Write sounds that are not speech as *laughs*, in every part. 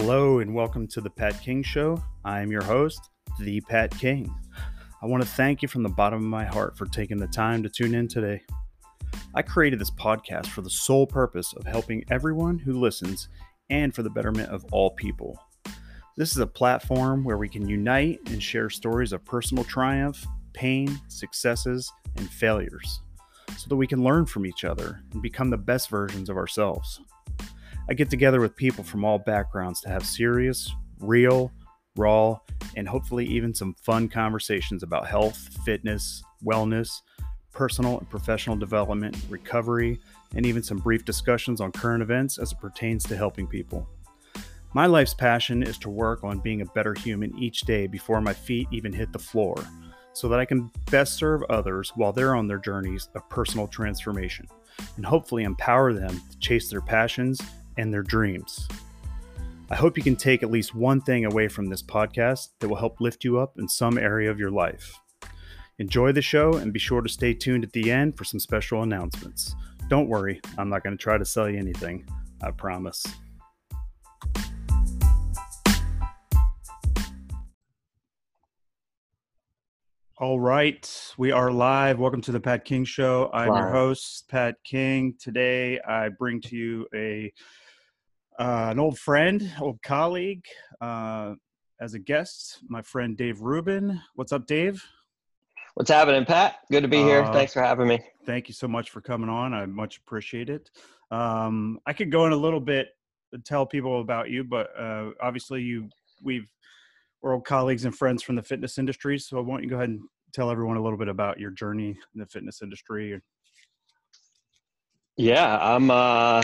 Hello and welcome to the Pat King Show. I am your host, the Pat King. I want to thank you from the bottom of my heart for taking the time to tune in today. I created this podcast for the sole purpose of helping everyone who listens and for the betterment of all people. This is a platform where we can unite and share stories of personal triumph, pain, successes, and failures so that we can learn from each other and become the best versions of ourselves. I get together with people from all backgrounds to have serious, real, raw, and hopefully even some fun conversations about health, fitness, wellness, personal and professional development, recovery, and even some brief discussions on current events as it pertains to helping people. My life's passion is to work on being a better human each day before my feet even hit the floor so that I can best serve others while they're on their journeys of personal transformation and hopefully empower them to chase their passions and their dreams. I hope you can take at least one thing away from this podcast that will help lift you up in some area of your life. Enjoy the show and be sure to stay tuned at the end for some special announcements. Don't worry, I'm not going to try to sell you anything, I promise. All right, we are live. Welcome to the Pat King Show. I'm your host, Pat King. Today, I bring to you a uh, an old friend, old colleague, uh, as a guest, my friend Dave Rubin. What's up, Dave? What's happening, Pat? Good to be here. Uh, Thanks for having me. Thank you so much for coming on. I much appreciate it. Um, I could go in a little bit and tell people about you, but uh, obviously you we've we're old colleagues and friends from the fitness industry. So why don't you go ahead and tell everyone a little bit about your journey in the fitness industry? Yeah, I'm uh,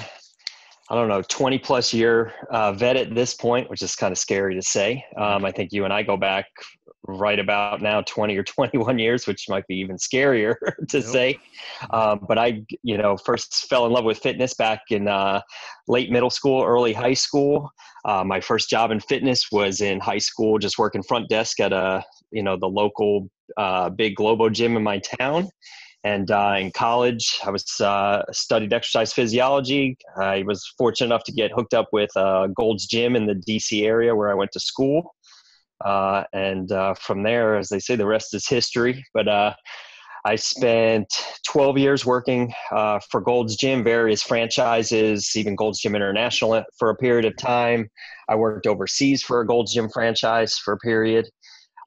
I don't know, 20 plus year uh, vet at this point, which is kind of scary to say. Um, I think you and I go back right about now 20 or 21 years, which might be even scarier *laughs* to yep. say. Um, but I, you know, first fell in love with fitness back in uh, late middle school, early high school. Uh, my first job in fitness was in high school, just working front desk at a, you know, the local uh, big Globo gym in my town. And uh, in college, I was uh, studied exercise physiology. I was fortunate enough to get hooked up with uh, Gold's Gym in the DC area where I went to school. Uh, and uh, from there, as they say, the rest is history. But uh, I spent 12 years working for Gold's Gym, various franchises, even Gold's Gym International for a period of time. I worked overseas for a Gold's Gym franchise for a period.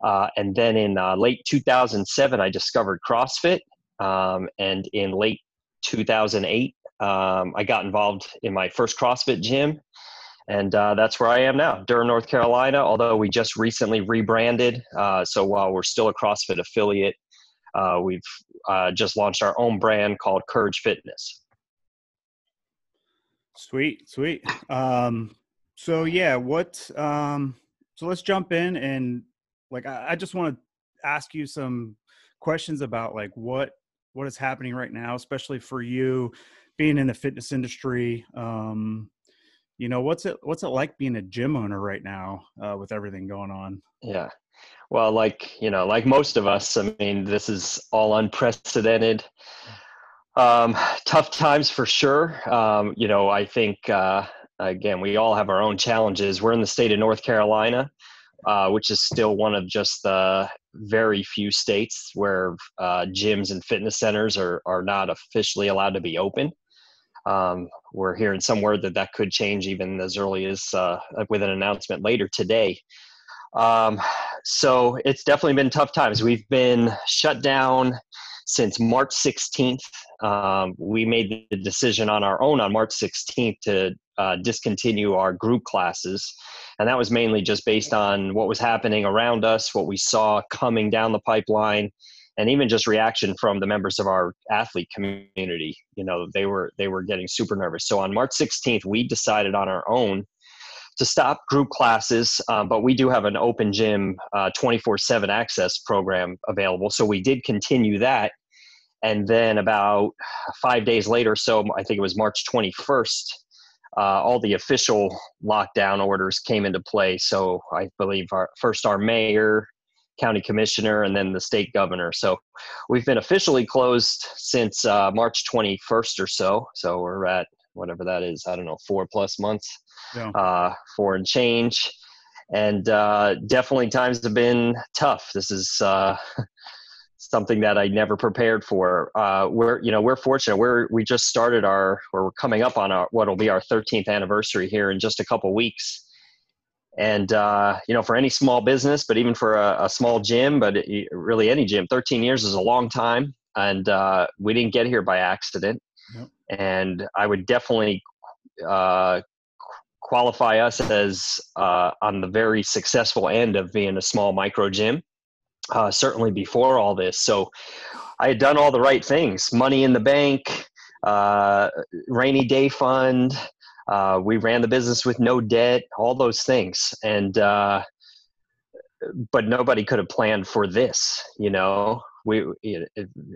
And then in late 2007, I discovered CrossFit um, and in late 2008, um, I got involved in my first CrossFit gym. And uh, that's where I am now, Durham, North Carolina, although we just recently rebranded. Uh, so while we're still a CrossFit affiliate, uh, we've uh, just launched our own brand called Courage Fitness. Sweet, sweet. Um, so yeah, what? Um, so let's jump in and like I, I just want to ask you some questions about like what what is happening right now, especially for you being in the fitness industry. Um, you know, what's it what's it like being a gym owner right now uh, with everything going on? Yeah. Well, like, you know, like most of us, I mean, this is all unprecedented. Um, tough times for sure. Um, you know, I think, uh, again, we all have our own challenges. We're in the state of North Carolina. Uh, which is still one of just the very few states where uh, gyms and fitness centers are, are not officially allowed to be open. Um, we're hearing some word that that could change even as early as uh, with an announcement later today. Um, so it's definitely been tough times. We've been shut down since March 16th. Um, we made the decision on our own on March 16th to uh, discontinue our group classes. And that was mainly just based on what was happening around us, what we saw coming down the pipeline, and even just reaction from the members of our athlete community. You know, they were they were getting super nervous. So on March 16th, we decided on our own to stop group classes, um, but we do have an open gym uh, 24 uh, 7 access program available. So we did continue that. And then about five days later, so I think it was March 21st, uh, all the official lockdown orders came into play. So I believe our, first our mayor, county commissioner, and then the state governor. So we've been officially closed since uh, March 21st or so. So we're at whatever that is. I don't know, four plus months, Yeah. uh, four and change, and uh, definitely times have been tough. This is uh, *laughs* something that I never prepared for. Uh, we're you know we're fortunate. We're we just started our or we're coming up on our what will be our 13th anniversary here in just a couple weeks. And uh, you know, for any small business, but even for a, a small gym, but it, really any gym, 13 years is a long time. And uh, we didn't get here by accident. Yep. And I would definitely uh, qualify us as uh, on the very successful end of being a small micro gym. Uh, certainly before all this, so I had done all the right things: money in the bank, uh, rainy day fund. Uh, we ran the business with no debt, all those things, and uh, but nobody could have planned for this. You know, we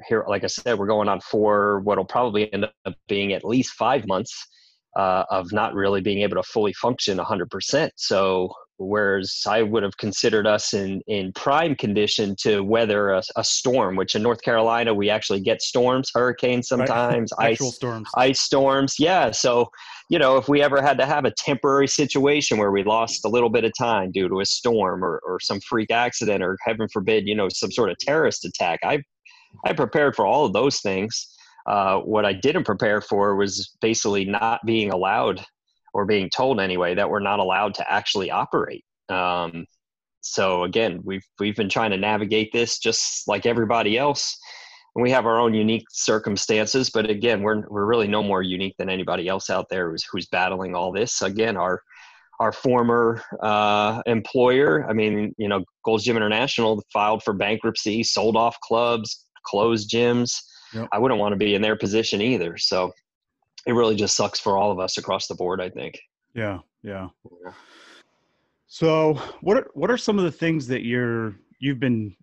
here, like I said, we're going on for what'll probably end up being at least five months uh, of not really being able to fully function 100%. So whereas I would have considered us in in prime condition to weather a, a storm, which in North Carolina we actually get storms, hurricanes *laughs* sometimes, Right. ice storms. ice storms. Yeah. So, you know, if we ever had to have a temporary situation where we lost a little bit of time due to a storm or, or some freak accident or heaven forbid, you know, some sort of terrorist attack, I, I prepared for all of those things. Uh, what I didn't prepare for was basically not being allowed or being told anyway that we're not allowed to actually operate. Um, so again, we've we've been trying to navigate this just like everybody else and we have our own unique circumstances but again we're we're really no more unique than anybody else out there who's who's battling all this again our our former uh, employer i mean you know gold's gym international filed for bankruptcy sold off clubs closed gyms Yep. i wouldn't want to be in their position either so it really just sucks for all of us across the board i think Yeah, yeah. Yeah. So, what are what are some of the things that you're you've been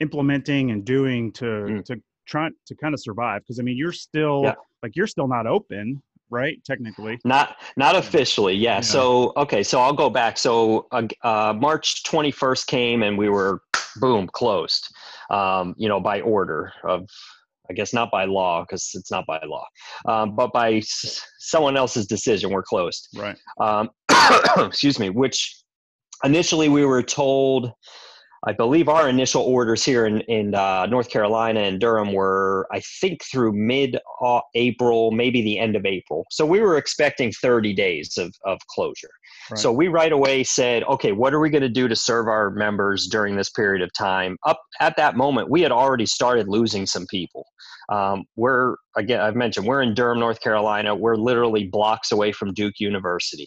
implementing and doing to Mm. to try to kind of survive? Because I mean, you're still Yeah. like you're still not open, right? Technically. Not not officially, yeah. Yeah. So okay, so I'll go back. So uh, uh, March 21st came and we were boom closed. Um, you know, by order of, I guess not by law because it's not by law, um, but by s- someone else's decision, we're closed. Right. Um, *coughs* excuse me. Which initially we were told. I believe our initial orders here in, in uh, North Carolina and Durham were, I think, through mid April, maybe the end of April. So we were expecting 30 days of, of closure. Right. So we right away said, okay, what are we going to do to serve our members during this period of time? Up at that moment, we had already started losing some people. Um, we're, again, I've mentioned, we're in Durham, North Carolina. We're literally blocks away from Duke University.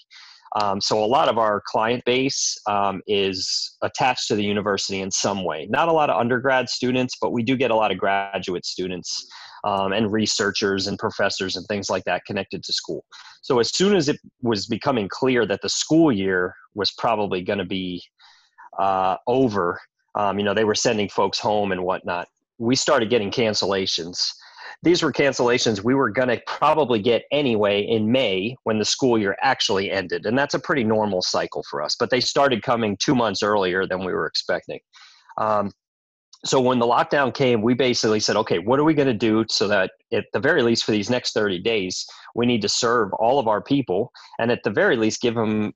Um, so a lot of our client base um, is attached to the university in some way. Not a lot of undergrad students, but we do get a lot of graduate students um, and researchers and professors and things like that connected to school. So as soon as it was becoming clear that the school year was probably going to be uh, over, um, you know, they were sending folks home and whatnot. We started getting cancellations these were cancellations we were going to probably get anyway in May when the school year actually ended. And that's a pretty normal cycle for us. But they started coming two months earlier than we were expecting. Um, so when the lockdown came, we basically said, okay, what are we going to do so that at the very least for these next 30 days, we need to serve all of our people and at the very least give them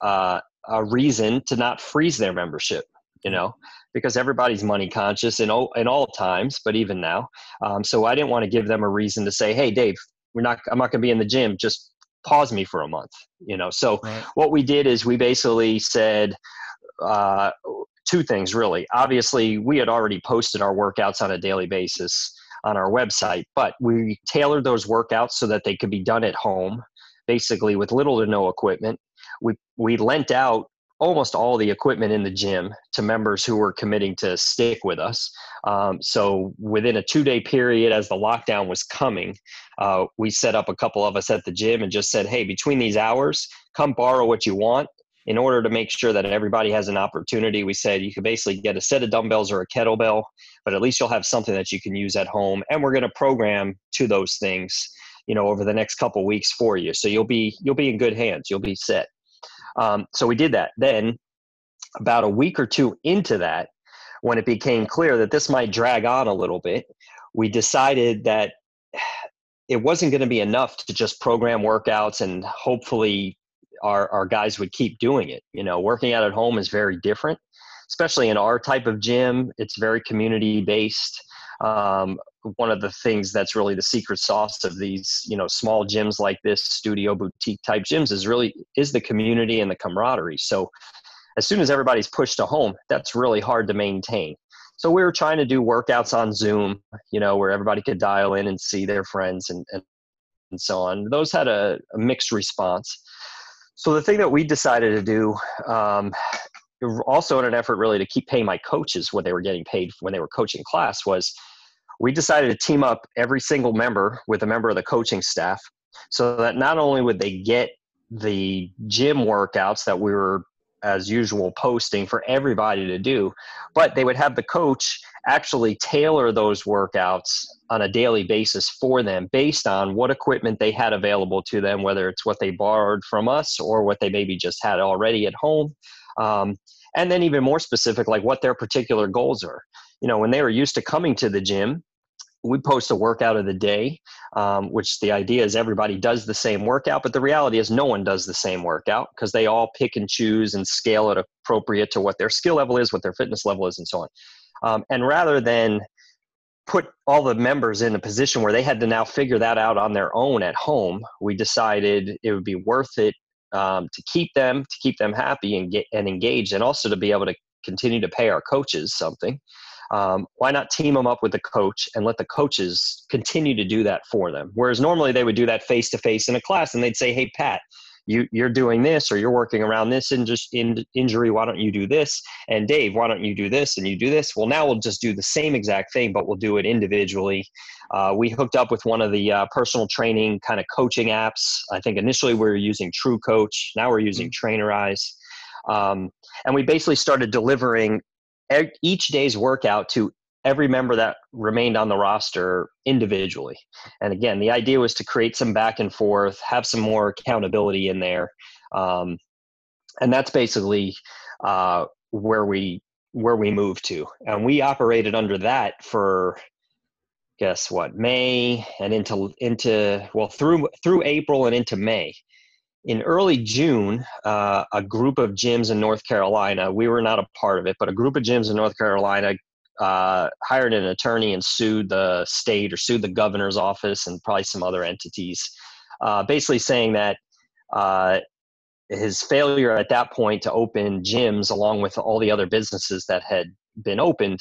uh, a reason to not freeze their membership, you know? Because everybody's money conscious in all, in all times, but even now. Um, so I didn't want to give them a reason to say, "Hey, Dave, we're not. I'm not going to be in the gym. Just pause me for a month." You know. So Right. what we did is we basically said uh, two things really. Obviously, we had already posted our workouts on a daily basis on our website, but we tailored those workouts so that they could be done at home, basically with little to no equipment. We we lent out almost all the equipment in the gym to members who were committing to stick with us. Um, so within a two day period, as the lockdown was coming, uh, we set up a couple of us at the gym and just said, "Hey, between these hours, come borrow what you want." In order to make sure that everybody has an opportunity, we said you could basically get a set of dumbbells or a kettlebell, but at least you'll have something that you can use at home. And we're going to program to those things, you know, over the next couple weeks for you. So you'll be you'll be in good hands. You'll be set. Um, so we did that. Then, about a week or two into that, when it became clear that this might drag on a little bit, we decided that *sighs* it wasn't going to be enough to just program workouts and hopefully our, our guys would keep doing it. You know, working out at home is very different, especially in our type of gym. It's very community based. Um, one of the things that's really the secret sauce of these, you know, small gyms like this, studio boutique type gyms, is really is the community and the camaraderie. So, as soon as everybody's pushed to home, that's really hard to maintain. So we were trying to do workouts on Zoom, you know, where everybody could dial in and see their friends and, and, and so on. Those had a, a mixed response. So the thing that we decided to do, um, also in an effort really to keep paying my coaches what they were getting paid when they were coaching class, was we decided to team up every single member with a member of the coaching staff, so that not only would they get the gym workouts that we were as usual posting for everybody to do but they would have the coach actually tailor those workouts on a daily basis for them based on what equipment they had available to them whether it's what they borrowed from us or what they maybe just had already at home um, and then even more specific like what their particular goals are you know when they were used to coming to the gym we post a workout of the day, um, which the idea is everybody does the same workout, but the reality is no one does the same workout because they all pick and choose and scale it appropriate to what their skill level is, what their fitness level is, and so on. Um, and rather than put all the members in a position where they had to now figure that out on their own at home, we decided it would be worth it um, to keep them, to keep them happy and get and engaged, and also to be able to continue to pay our coaches something. Um, why not team them up with the coach and let the coaches continue to do that for them? Whereas normally they would do that face to face in a class and they'd say hey pat you, you're doing this or you're working around this in just in injury why don't you do this? And dave why don't you do this and you do this? Well now we'll just do the same exact thing but we'll do it individually. Uh, we hooked up with one of the uh, personal training kind of coaching apps i think initially we were using true coach now we're using mm-hmm. trainerize. Um, and we basically started delivering each day's workout to every member that remained on the roster individually. And again, the idea was to create some back and forth, have some more accountability in there. Um, and that's basically uh, where we where we moved to. And we operated under that for guess what May and into into well through through April and into May in early June, uh, a group of gyms in North Carolina, we were not a part of it, but a group of gyms in North Carolina uh, hired an attorney and sued the state or sued the governor's office and probably some other entities, uh, basically saying that uh, his failure at that point to open gyms along with all the other businesses that had been opened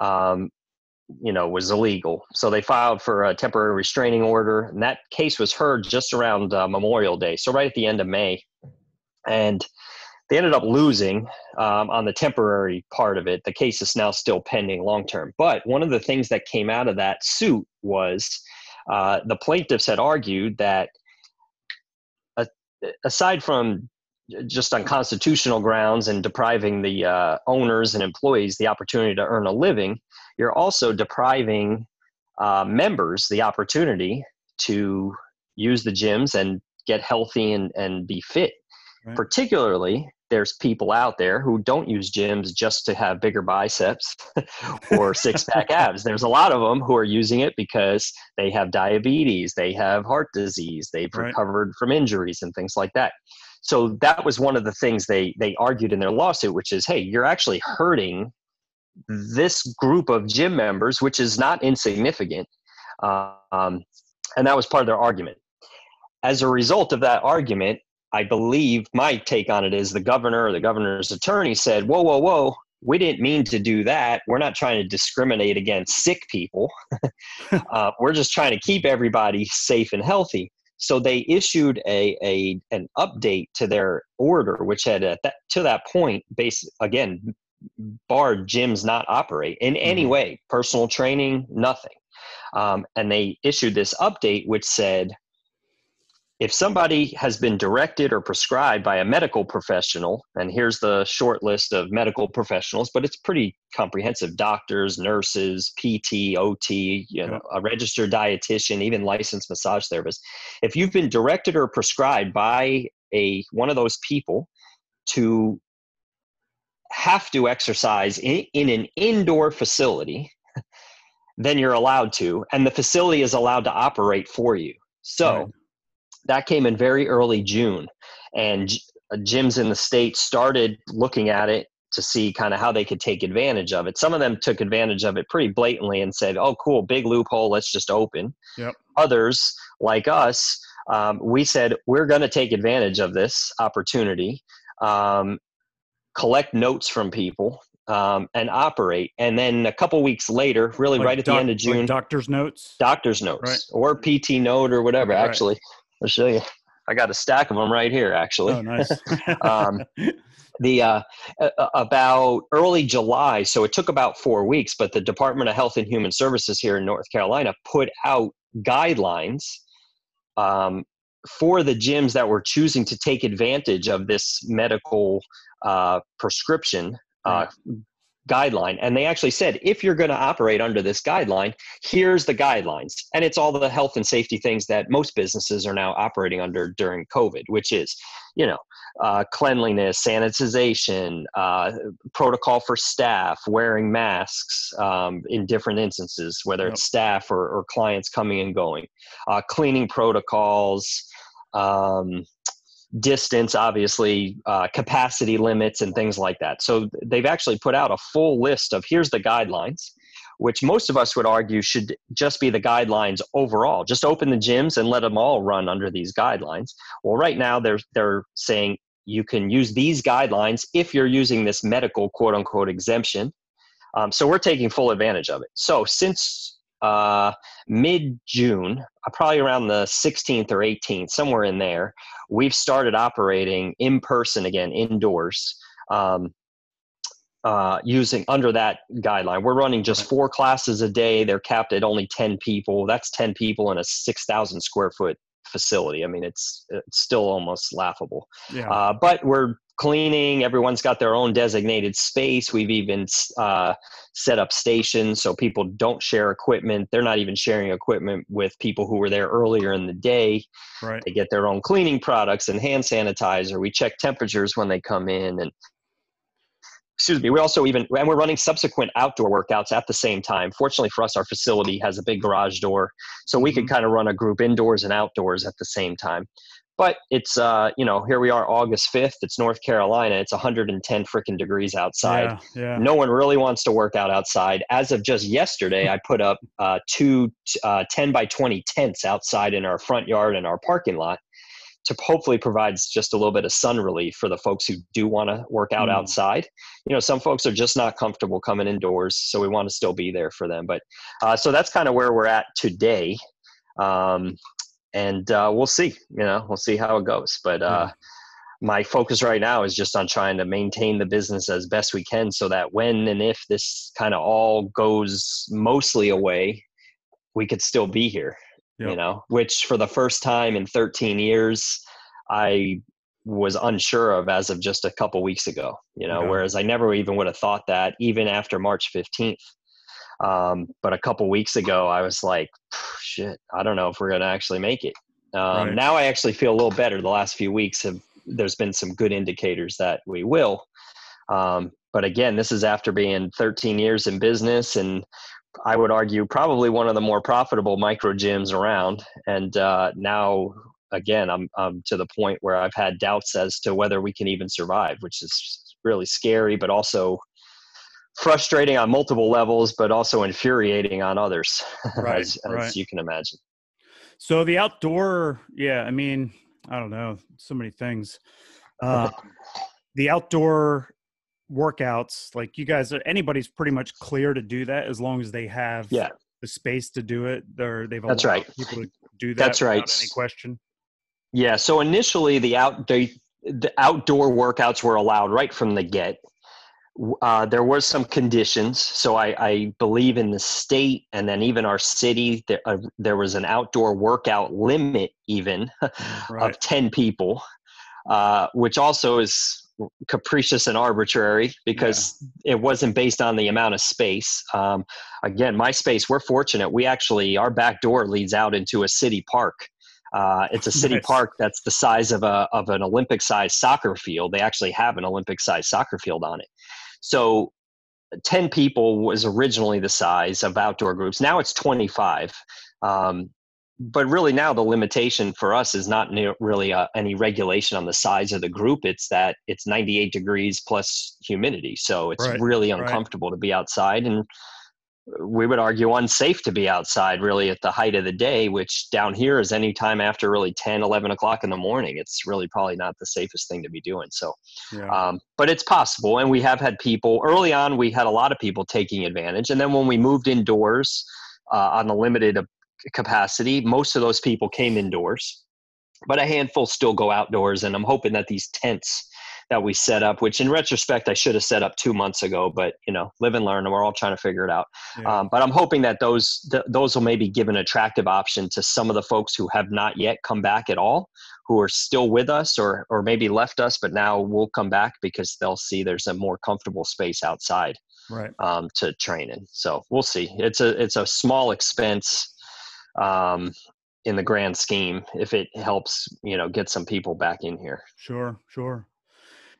um, you know was illegal. So they filed for a temporary restraining order and that case was heard just around uh, memorial day so right at the end of may. And they ended up losing um, on the temporary part of it the case is now still pending long term but one of the things that came out of that suit was uh, the plaintiffs had argued that uh, aside from just on constitutional grounds and depriving the uh, owners and employees the opportunity to earn a living you're also depriving uh, members the opportunity to use the gyms and get healthy and, and be fit. Right. Particularly, there's people out there who don't use gyms just to have bigger biceps *laughs* or six pack *laughs* abs. There's a lot of them who are using it because they have diabetes, they have heart disease, they've right. recovered from injuries and things like that. So that was one of the things they they argued in their lawsuit, which is, hey, you're actually hurting this group of gym members, which is not insignificant. Um, and that was part of their argument. As a result of that argument, I believe my take on it is the governor or the governor's attorney said, Whoa, whoa, whoa, we didn't mean to do that. We're not trying to discriminate against sick people. *laughs* uh, we're just trying to keep everybody safe and healthy. So they issued a, a an update to their order, which had at that, to that point, based again barred gyms not operate in any mm-hmm. way, personal training, nothing. Um, and they issued this update which said if somebody has been directed or prescribed by a medical professional, and here's the short list of medical professionals, but it's pretty comprehensive doctors, nurses, PT, OT, you know, a registered dietitian, even licensed massage therapist. If you've been directed or prescribed by a one of those people to have to exercise in, in an indoor facility *laughs* then you're allowed to, and the facility is allowed to operate for you. So. That came in very early June, and uh, gyms in the state started looking at it to see kind of how they could take advantage of it. Some of them took advantage of it pretty blatantly and said, "Oh, cool, big loophole, let's just open." Yep. Others, like us, um, we said we're going to take advantage of this opportunity, um, collect notes from people, um, and operate. And then a couple weeks later, really like right at doc, the end of June, like doctor's notes, doctor's notes, right. or PT note or whatever. Right. Actually, I'll show you. I got a stack of them right here. Actually, oh nice. *laughs* *laughs* um, the uh, about early July, so it took about four weeks. But the Department of Health and Human Services here in North Carolina put out guidelines um, for the gyms that were choosing to take advantage of this medical uh, prescription uh, guideline. And they actually said, if you're going to operate under this guideline, here's the guidelines. And it's all the health and safety things that most businesses are now operating under during COVID, which is, you know, uh, cleanliness, sanitization, uh, protocol for staff, wearing masks um, in different instances, whether yep. it's staff or, or, clients coming and going, uh, cleaning protocols, um, distance, obviously, uh, capacity limits, and things like that. So they've actually put out a full list of here's the guidelines, which most of us would argue should just be the guidelines overall. Just open the gyms and let them all run under these guidelines. Well, right now they're they're saying you can use these guidelines if you're using this medical quote unquote exemption. Um, so we're taking full advantage of it. So since uh, mid June, uh, probably around the 16th or 18th, somewhere in there, we've started operating in person again, indoors, um, uh, using under that guideline. We're running just four classes a day. They're capped at only 10 people. That's 10 people in a 6,000 square foot facility. I mean, it's, it's still almost laughable. Yeah. Uh, but we're cleaning. Everyone's got their own designated space. We've even uh, set up stations so people don't share equipment. They're not even sharing equipment with people who were there earlier in the day. Right. They get their own cleaning products and hand sanitizer. We check temperatures when they come in and excuse me we also even and we're running subsequent outdoor workouts at the same time fortunately for us our facility has a big garage door so we mm-hmm. could kind of run a group indoors and outdoors at the same time but it's uh you know here we are august 5th it's north carolina it's 110 freaking degrees outside yeah, yeah. no one really wants to work out outside as of just yesterday i put up uh, two uh, 10 by 20 tents outside in our front yard and our parking lot to hopefully provides just a little bit of sun relief for the folks who do want to work out mm. outside. You know, some folks are just not comfortable coming indoors, so we want to still be there for them. But uh, so that's kind of where we're at today, um, and uh, we'll see. You know, we'll see how it goes. But uh, my focus right now is just on trying to maintain the business as best we can, so that when and if this kind of all goes mostly away, we could still be here yep. you know, which for the first time in 13 years, I was unsure of as of just a couple weeks ago, you know, yeah. whereas I never even would have thought that even after March 15th. Um, but a couple weeks ago, I was like, shit, I don't know if we're going to actually make it. Um, right. Now I actually feel a little better. The last few weeks have, there's been some good indicators that we will. Um, but again, this is after being 13 years in business and I would argue, probably one of the more profitable micro gyms around. And uh, now, again, I'm, I'm to the point where I've had doubts as to whether we can even survive, which is really scary, but also frustrating on multiple levels, but also infuriating on others, *laughs* right, as, as right. you can imagine. So the outdoor, yeah, I mean, I don't know, so many things. Uh, *laughs* the outdoor workouts like you guys anybody's pretty much clear to do that as long as they have yeah. the space to do it they're they've that's right people to do that that's right any question yeah so initially the out the, the outdoor workouts were allowed right from the get uh, there was some conditions so I, I, believe in the state and then even our city there, uh, there was an outdoor workout limit even *laughs* right. of 10 people uh, which also is capricious and arbitrary because yeah. it wasn't based on the amount of space. Um, again, my space, we're fortunate. We actually, our back door leads out into a city park. Uh, it's a *laughs* city nice. park that's the size of a of an Olympic sized soccer field. They actually have an Olympic sized soccer field on it. So 10 people was originally the size of outdoor groups. Now it's 25. Um, but really now the limitation for us is not really uh, any regulation on the size of the group it's that it's 98 degrees plus humidity so it's right, really uncomfortable right. to be outside and we would argue unsafe to be outside really at the height of the day which down here is any time after really 10 11 o'clock in the morning it's really probably not the safest thing to be doing so yeah. um, but it's possible and we have had people early on we had a lot of people taking advantage and then when we moved indoors uh, on the limited capacity most of those people came indoors but a handful still go outdoors and i'm hoping that these tents that we set up, which in retrospect I should have set up two months ago, but you know, live and learn, and we're all trying to figure it out. Yeah. Um, but I'm hoping that those th- those will maybe give an attractive option to some of the folks who have not yet come back at all, who are still with us or or maybe left us, but now will come back because they'll see there's a more comfortable space outside, right, um, to train in. So we'll see. It's a it's a small expense. Um, in the grand scheme if it helps you know get some people back in here sure sure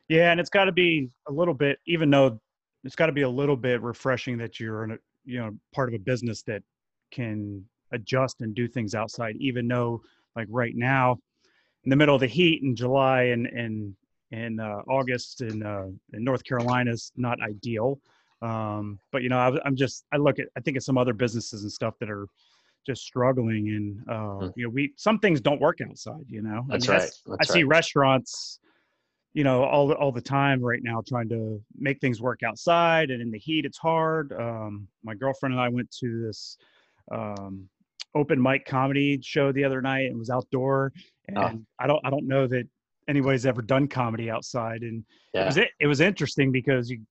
yeah, and it's got to be a little bit, even though it's got to be a little bit refreshing that you're in a, you know part of a business that can adjust and do things outside, even though like right now, in the middle of the heat in July and and in uh, August in uh, in North Carolina is not ideal. Um, but you know, I, am just I look at I think at some other businesses and stuff that are just struggling, and uh, hmm. you know, we some things don't work outside. You know, that's I mean, right. That's I see restaurants you know all the, all the time right now trying to make things work outside and in the heat it's hard um, my girlfriend and i went to this um, open mic comedy show the other night and was outdoor ah. and oh. i don't i don't know that anybody's ever done comedy outside and yeah. it was it was interesting because you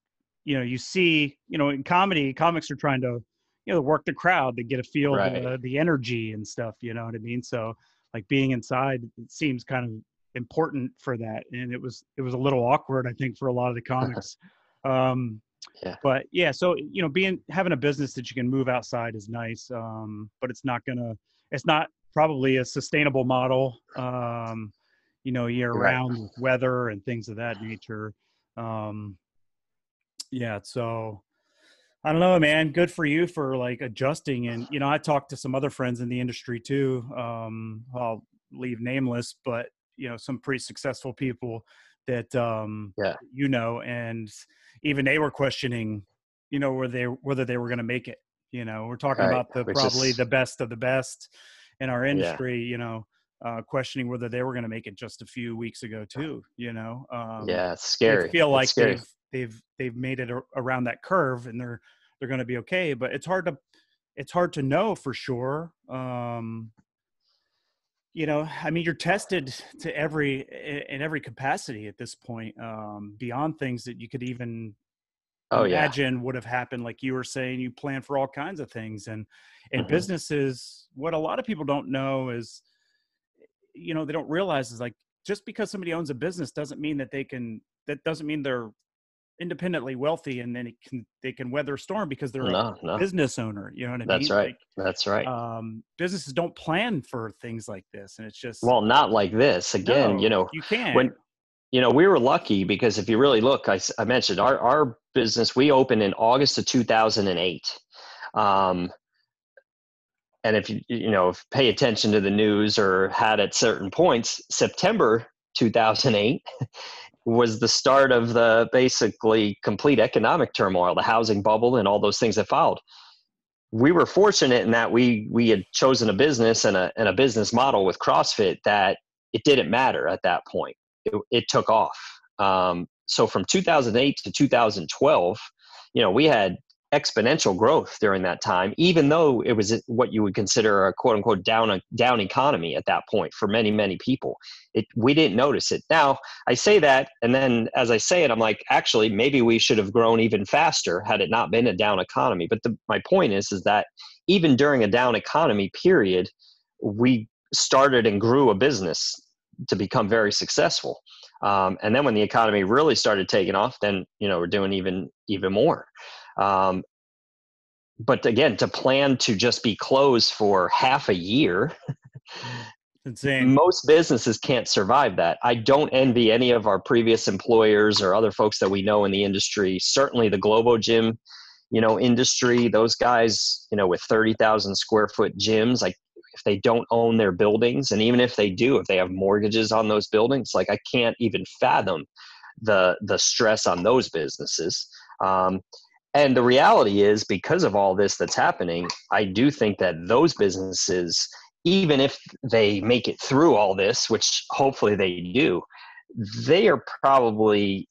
you know you see you know in comedy comics are trying to you know work the crowd to get a feel right. of the, the energy and stuff you know what i mean so like being inside it seems kind of important for that and it was it was a little awkward i think for a lot of the *laughs* comics um yeah. but yeah so you know being having a business that you can move outside is nice um but it's not gonna it's not probably a sustainable model um you know year right. round with weather and things of that nature um yeah so I don't know, man. Good for you for like adjusting. And, you know, I talked to some other friends in the industry too. Um, I'll leave nameless, but you know some pretty successful people that um yeah you know and even they were questioning you know whether they whether they were going to make it you know we're talking right. about the Which probably is... the best of the best in our industry yeah. you know uh, questioning whether they were going to make it just a few weeks ago too you know um, yeah it's scary I feel like they've they've they've made it a- around that curve and they're they're going to be okay but it's hard to it's hard to know for sure um you know i mean you're tested to every in every capacity at this point um beyond things that you could even oh, imagine yeah. would have happened like you were saying you plan for all kinds of things and and mm-hmm. businesses what a lot of people don't know is you know they don't realize is like just because somebody owns a business doesn't mean that they can that doesn't mean they're independently wealthy and then it can they can weather a storm because they're no, a no. business owner you know what i mean? that's mean? right. Like, that's right. um, businesses don't plan for things like this and it's just well not like this. Again no, you know you can when you know we were lucky because if you really look i, I mentioned our, our business we opened in august of 2008 um, and if you you know if pay attention to the news or had at certain points september 2008 *laughs* was the start of the basically complete economic turmoil, the housing bubble, and all those things that followed. We were fortunate in that we we had chosen a business and a and a business model with CrossFit that it didn't matter at that point. It, it took off. Um, so from 2008 to 2012, you know, we had exponential growth during that time, even though it was what you would consider a quote unquote down down economy at that point for many many people. It we didn't notice it. Now I say that, and then as I say it, I'm like, actually, maybe we should have grown even faster had it not been a down economy. But the, my point is, is that even during a down economy period, we started and grew a business to become very successful. Um, and then when the economy really started taking off, then you know we're doing even even more. Um, but again, to plan to just be closed for half a year insane. Most businesses can't survive that. I don't envy any of our previous employers or other folks that we know in the industry. Certainly the Globo Gym, you know, industry, those guys, you know, with 30,000 square foot gyms, like if they don't own their buildings and even if they do, if they have mortgages on those buildings, like I can't even fathom the the stress on those businesses. Um, and the reality is because of all this that's happening, I do think that those businesses even if they make it through all this, which hopefully they do, they are probably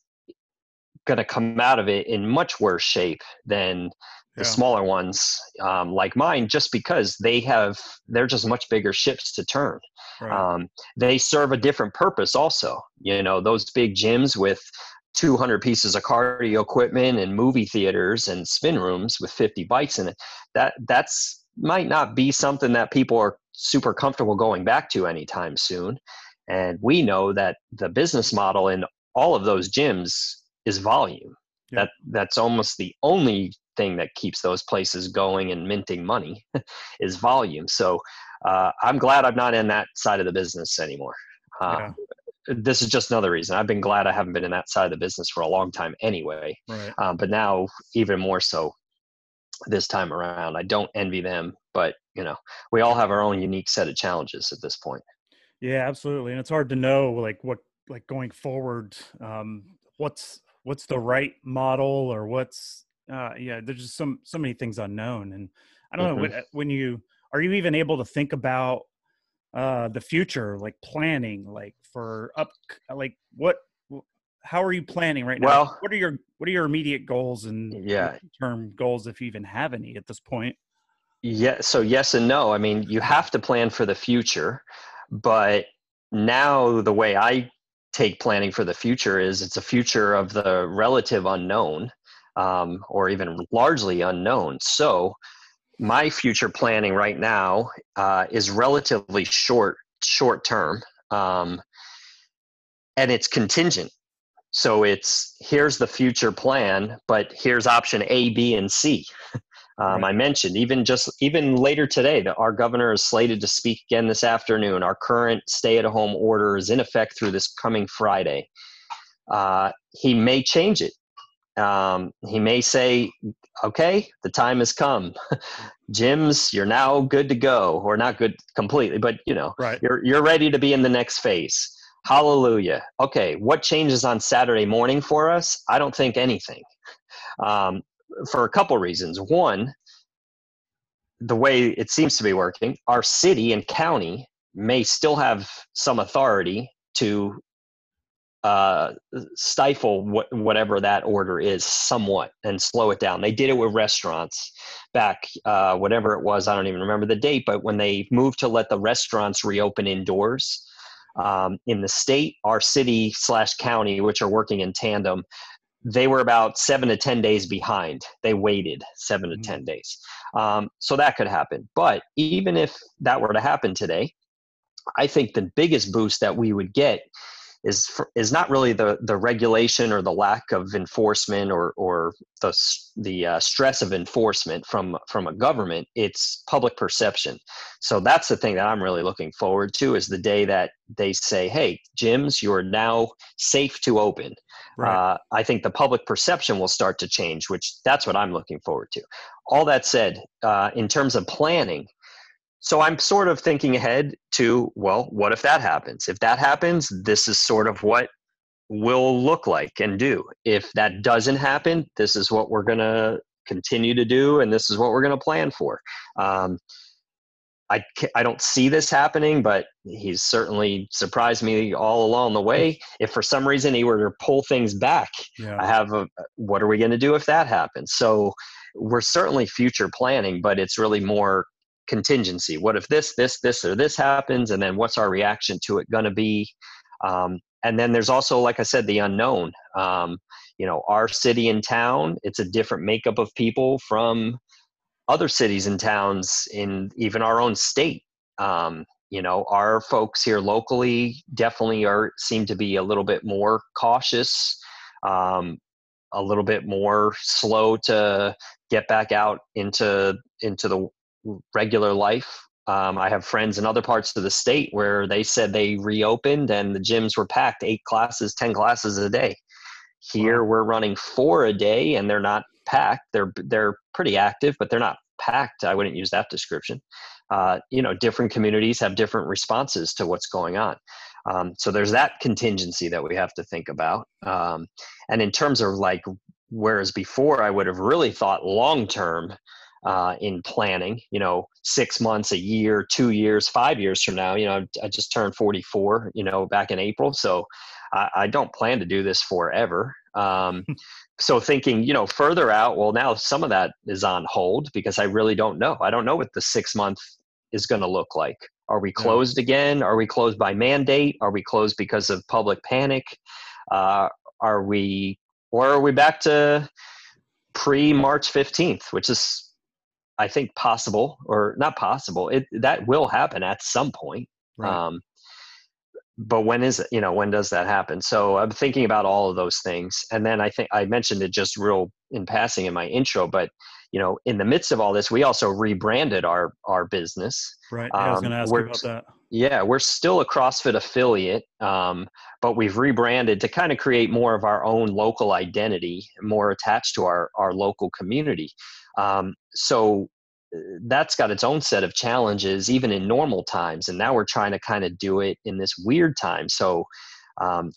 going to come out of it in much worse shape than the yeah. smaller ones um, like mine just because they have they're just much bigger ships to turn right. um, they serve a different purpose also you know those big gyms with 200 pieces of cardio equipment and movie theaters and spin rooms with 50 bikes in it that that's might not be something that people are super comfortable going back to anytime soon. And we know that the business model in all of those gyms is volume. Yeah. That that's almost the only thing that keeps those places going and minting money *laughs* is volume. So uh, I'm glad I'm not in that side of the business anymore. Uh, yeah. This is just another reason. I've been glad I haven't been in that side of the business for a long time anyway. Right. Um, but now, even more so this time around. I don't envy them, but you know, we all have our own unique set of challenges at this point. Yeah, absolutely. And it's hard to know like what like going forward, um, what's what's the right model or what's uh yeah, there's just some so many things unknown. And I don't mm-hmm. know when, when you are you even able to think about uh the future, like planning, like for up like what how are you planning right now? Well, what are your what are your immediate goals and yeah term goals if you even have any at this point? Yeah, so yes and no. I mean, you have to plan for the future, but now the way I take planning for the future is it's a future of the relative unknown um, or even largely unknown. So my future planning right now uh, is relatively short short term um, and it's contingent so it's here's the future plan, but here's option A, B, and C. *laughs* Um. I mentioned even just even later today that our governor is slated to speak again this afternoon. Our current stay-at-home order is in effect through this coming Friday. Uh, he may change it. Um, he may say, "Okay, the time has come. *laughs* Gyms, you're now good to go, or not good completely, but you know, right. you're you're ready to be in the next phase." Hallelujah. Okay, what changes on Saturday morning for us? I don't think anything. Um, for a couple reasons. One, the way it seems to be working, our city and county may still have some authority to uh, stifle what, whatever that order is somewhat and slow it down. They did it with restaurants back, uh, whatever it was, I don't even remember the date, but when they moved to let the restaurants reopen indoors, um, in the state, our city slash county, which are working in tandem, they were about seven to 10 days behind. They waited 7 to mm-hmm. 10 days. Um, so that could happen. But even if that were to happen today, I think the biggest boost that we would get is for, is not really the the regulation or the lack of enforcement or or the the uh, stress of enforcement from from a government. It's public perception. So that's the thing that I'm really looking forward to is the day that they say, "Hey, gyms, you are now safe to open." Right. Uh, I think the public perception will start to change, which that's what I'm looking forward to. All that said, uh, in terms of planning, so I'm sort of thinking ahead to, well, what if that happens? If that happens, this is sort of what will look like and do. If that doesn't happen, this is what we're going to continue to do, and this is what we're going to plan for. Um, I, I don't see this happening, but he's certainly surprised me all along the way. If for some reason he were to pull things back, yeah. I have a, what are we going to do if that happens? So we're certainly future planning, but it's really more contingency. What if this, this, this, or this happens? And then what's our reaction to it going to be? Um, and then there's also, like I said, the unknown. Um, you know, our city and town, it's a different makeup of people from other cities and towns in even our own state. Um, you know, our folks here locally definitely are seem to be a little bit more cautious, um, a little bit more slow to get back out into into the regular life. Um, I have friends in other parts of the state where they said they reopened and the gyms were packed, eight classes, ten classes a day. Here wow. we're running four a day, and they're not packed. They're they're pretty active, but they're not packed. I wouldn't use that description. Uh, you know, different communities have different responses to what's going on. Um, so there's that contingency that we have to think about. Um, and in terms of like, whereas before I would have really thought long term uh, in planning, you know, six months, a year, two years, five years from now, you know, I just turned 44, you know, back in April. So I, I don't plan to do this forever. Um, *laughs* so thinking, you know, further out, well, now some of that is on hold because I really don't know. I don't know what the six month is going to look like. Are we closed again? Are we closed by mandate? Are we closed because of public panic? Uh, are we, or are we back to pre March 15th, which is, I think, possible or not possible? It, that will happen at some point. Right. Um, but when is it you know when does that happen so i'm thinking about all of those things and then i think i mentioned it just real in passing in my intro but you know in the midst of all this we also rebranded our our business right yeah, i was going to ask you about that yeah we're still a crossfit affiliate um, but we've rebranded to kind of create more of our own local identity more attached to our our local community um, so that's got its own set of challenges even in normal times and now we're trying to kind of do it in this weird time. So um,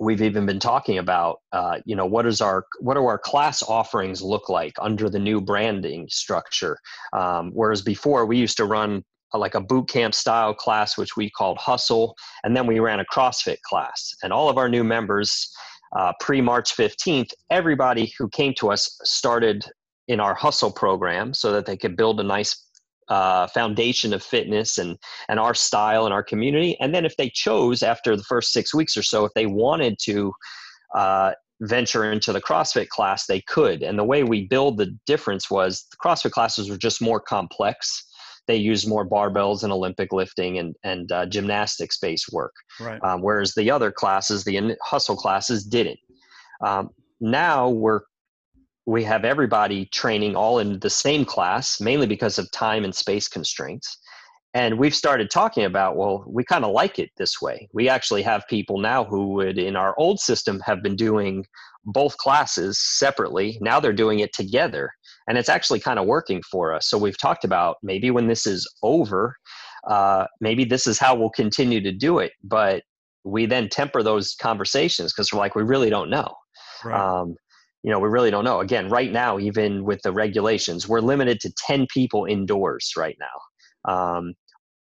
we've even been talking about uh, you know what is our what do our class offerings look like under the new branding structure? Um, whereas before we used to run like a boot camp style class which we called hustle and then we ran a crossfit class. And all of our new members uh, pre March 15th, everybody who came to us started in our hustle program so that they could build a nice uh, foundation of fitness and and our style and our community. And then if they chose after the first six weeks or so if they wanted to uh, venture into the crossfit class they could. And the way we build the difference was the crossfit classes were just more complex. They use more barbells and olympic lifting and and uh, gymnastics based work right. um, whereas the other classes the hustle classes didn't. Um, now we're we have everybody training all in the same class, mainly because of time and space constraints. And we've started talking about, well, we kind of like it this way. We actually have people now who would, in our old system, have been doing both classes separately. Now they're doing it together. And it's actually kind of working for us. So we've talked about maybe when this is over, uh, maybe this is how we'll continue to do it. But we then temper those conversations because we're like, we really don't know. Right. Um, you know, we really don't know. Again, right now, even with the regulations, we're limited to 10 people indoors right now. Um,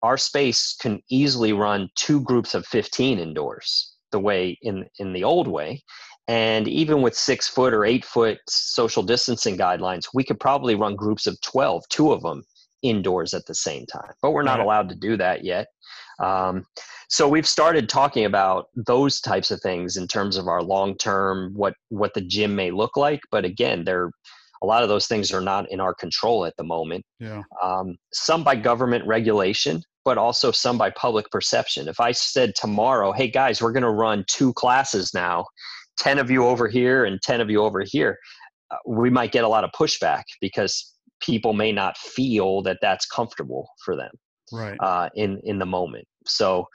our space can easily run two groups of 15 indoors the way in, in the old way. And even with six foot or eight foot social distancing guidelines, we could probably run groups of 12, two of them indoors at the same time. But we're not allowed to do that yet. Um, so we've started talking about those types of things in terms of our long term, what what the gym may look like. But again, they're a lot of those things are not in our control at the moment. Yeah. Um, some by government regulation, but also some by public perception. If I said tomorrow, "Hey guys, we're going to run two classes now," ten of you over here and ten of you over here, uh, we might get a lot of pushback because people may not feel that that's comfortable for them right. uh, in in the moment. So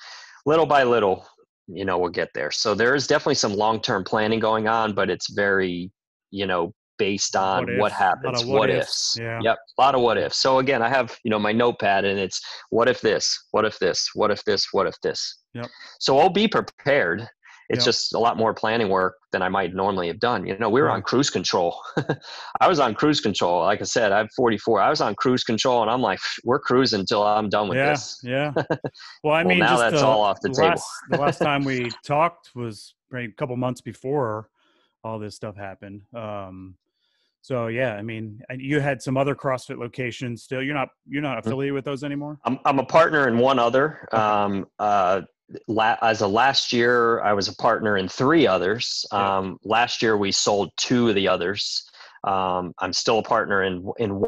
little by little you know we'll get there. So there is definitely some long-term planning going on but it's very you know based on what, what happens what, what, ifs, ifs. Yeah. yep a lot of what ifs. So again i have you know my notepad and it's what if this? What if this? What if this? What if this? Yep. so i'll be prepared it's yep. just a lot more planning work than I might normally have done. You know, we were on cruise control. *laughs* I was on cruise control. Like I said, I'm 44. I was on cruise control, and I'm like, we're cruising until I'm done with yeah, this. Yeah. Yeah. *laughs* Well, I well, mean, now that's the, all off the, the table. Last, the last time we *laughs* talked was right, a couple months before all this stuff happened. Um, so yeah, I mean, you had some other CrossFit locations still. You're not you're not mm-hmm. affiliated with those anymore. I'm I'm a partner in one other. Um, uh, as a last year, I was a partner in three others. Um, yeah. Last year, we sold two of the others. Um, I'm still a partner in in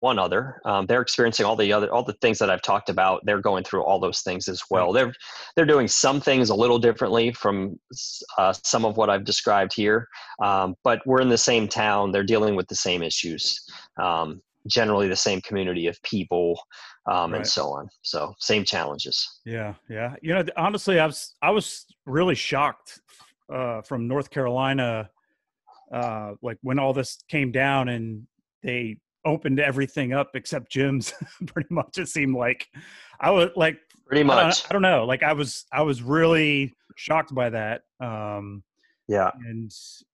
one other. Um, they're experiencing all the other all the things that I've talked about. They're going through all those things as well. They're they're doing some things a little differently from uh, some of what I've described here, um, but we're in the same town. They're dealing with the same issues. Um, generally, the same community of people um, Right. and so on. So same challenges. Yeah, yeah. You know, honestly, I was I was really shocked uh, from North Carolina, uh, like when all this came down and they opened everything up except gyms. *laughs* pretty much, it seemed like I was like, Pretty I much. I don't know, like I was I was really shocked by that. Um, Yeah. and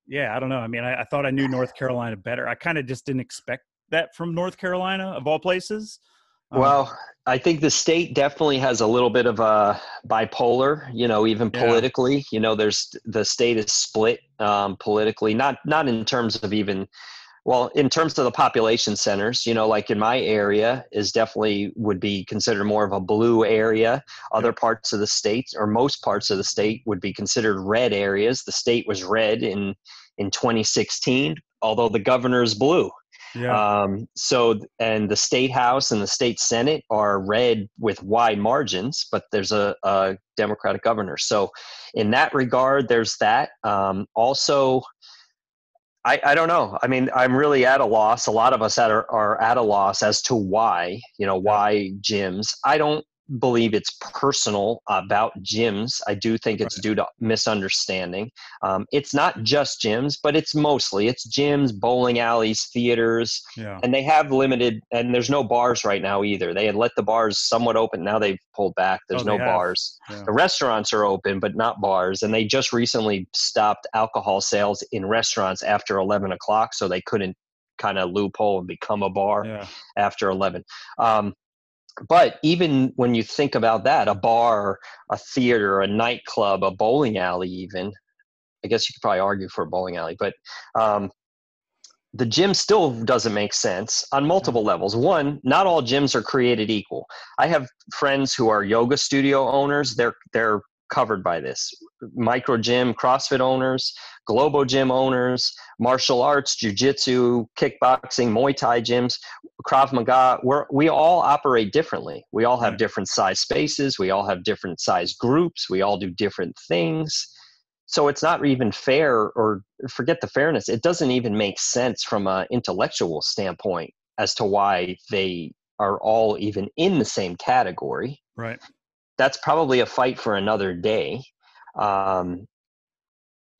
yeah, I don't know. I mean, I, I thought I knew North Carolina better. I kind of just didn't expect that from North Carolina, of all places. Um, Well, I think the state definitely has a little bit of a bipolar, you know, even Yeah. politically. You know, there's the state is split um, politically, not not in terms of even, well, in terms of the population centers. You know, like in my area is definitely would be considered more of a blue area. Other parts of the state, or most parts of the state, would be considered red areas. The state was red in in 2016, although the governor is blue. Yeah, Um, so, and the state house and the state senate are red with wide margins, but there's a, a Democratic governor. So, in that regard, there's that. Um, also, I, I don't know. I mean, I'm really at a loss. A lot of us at are, are at a loss as to why, you know, why gyms. I don't believe it's personal about gyms. I do think it's Right. due to misunderstanding. Um, it's not just gyms, but it's mostly it's gyms, bowling alleys, theaters, yeah, and they have limited. And there's no bars right now either. They had let the bars somewhat open. Now they've pulled back. There's Oh, no have. bars. yeah. The restaurants are open, but not bars. And they just recently stopped alcohol sales in restaurants after 11 o'clock, so they couldn't kind of loophole and become a bar yeah. after 11. Um, but even when you think about that, a bar, a theater, a nightclub, a bowling alley, even, I guess you could probably argue for a bowling alley, but um, the gym still doesn't make sense on multiple levels. One, not all gyms are created equal. I have friends who are yoga studio owners. They're they're covered by this. Micro gym, CrossFit owners, Globo gym owners, martial arts, jiu-jitsu, kickboxing, Muay Thai gyms, Krav Maga. We're, we all operate differently. We all have different size spaces. We all have different size groups. We all do different things. So it's not even fair, or forget the fairness. It doesn't even make sense from an intellectual standpoint as to why they are all even in the same category Right. that's probably a fight for another day. Um,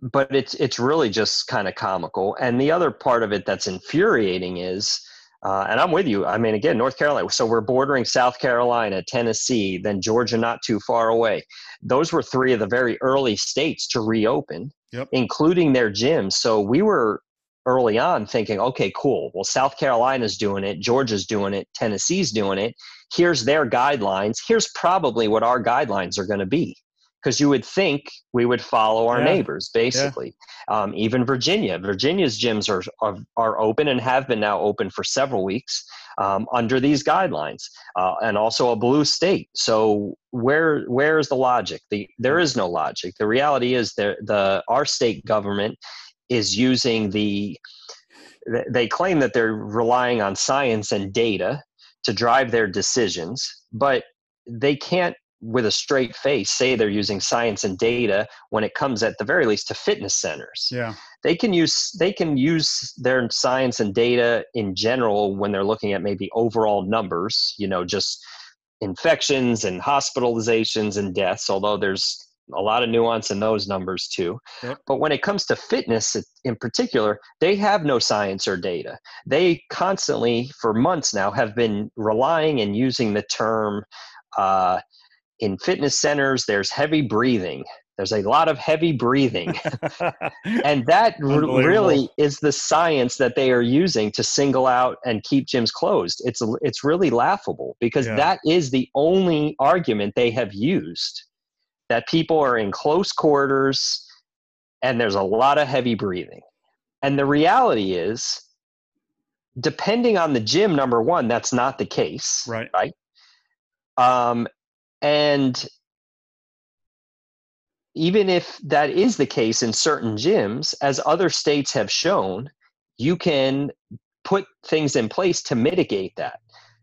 but it's it's really just kind of comical. And the other part of it that's infuriating is, uh, and I'm with you. I mean, again, North Carolina. So we're bordering South Carolina, Tennessee, then Georgia, not too far away. Those were three of the very early states to reopen, Yep. including their gyms. So we were early on thinking, okay, cool. Well, South Carolina's doing it, Georgia's doing it, Tennessee's doing it here's their guidelines here's probably what our guidelines are going to be because you would think we would follow our Yeah. neighbors basically. Um, even virginia virginia's gyms are, are, are open and have been now open for several weeks um, under these guidelines uh, and also a blue state. So where where is the logic? The, there is no logic. The reality is that the our state government is using the they claim that they're relying on science and data to drive their decisions, but they can't, with a straight face, say they're using science and data when it comes, at the very least, to fitness centers. Yeah. They can use they can use their science and data in general when they're looking at maybe overall numbers, you know, just infections and hospitalizations and deaths. Although there's a lot of nuance in those numbers too. Yep. But when it comes to fitness in particular, they have no science or data. They constantly, for months now, have been relying and using the term uh, in fitness centers, there's heavy breathing. There's a lot of heavy breathing. *laughs* and that really is the science that they are using to single out and keep gyms closed. It's, it's really laughable because Yeah. that is the only argument they have used that people are in close quarters and there's a lot of heavy breathing. And the reality is, depending on the gym, number one, that's not the case. right. Um, and even if that is the case in certain gyms, as other states have shown, you can put things in place to mitigate that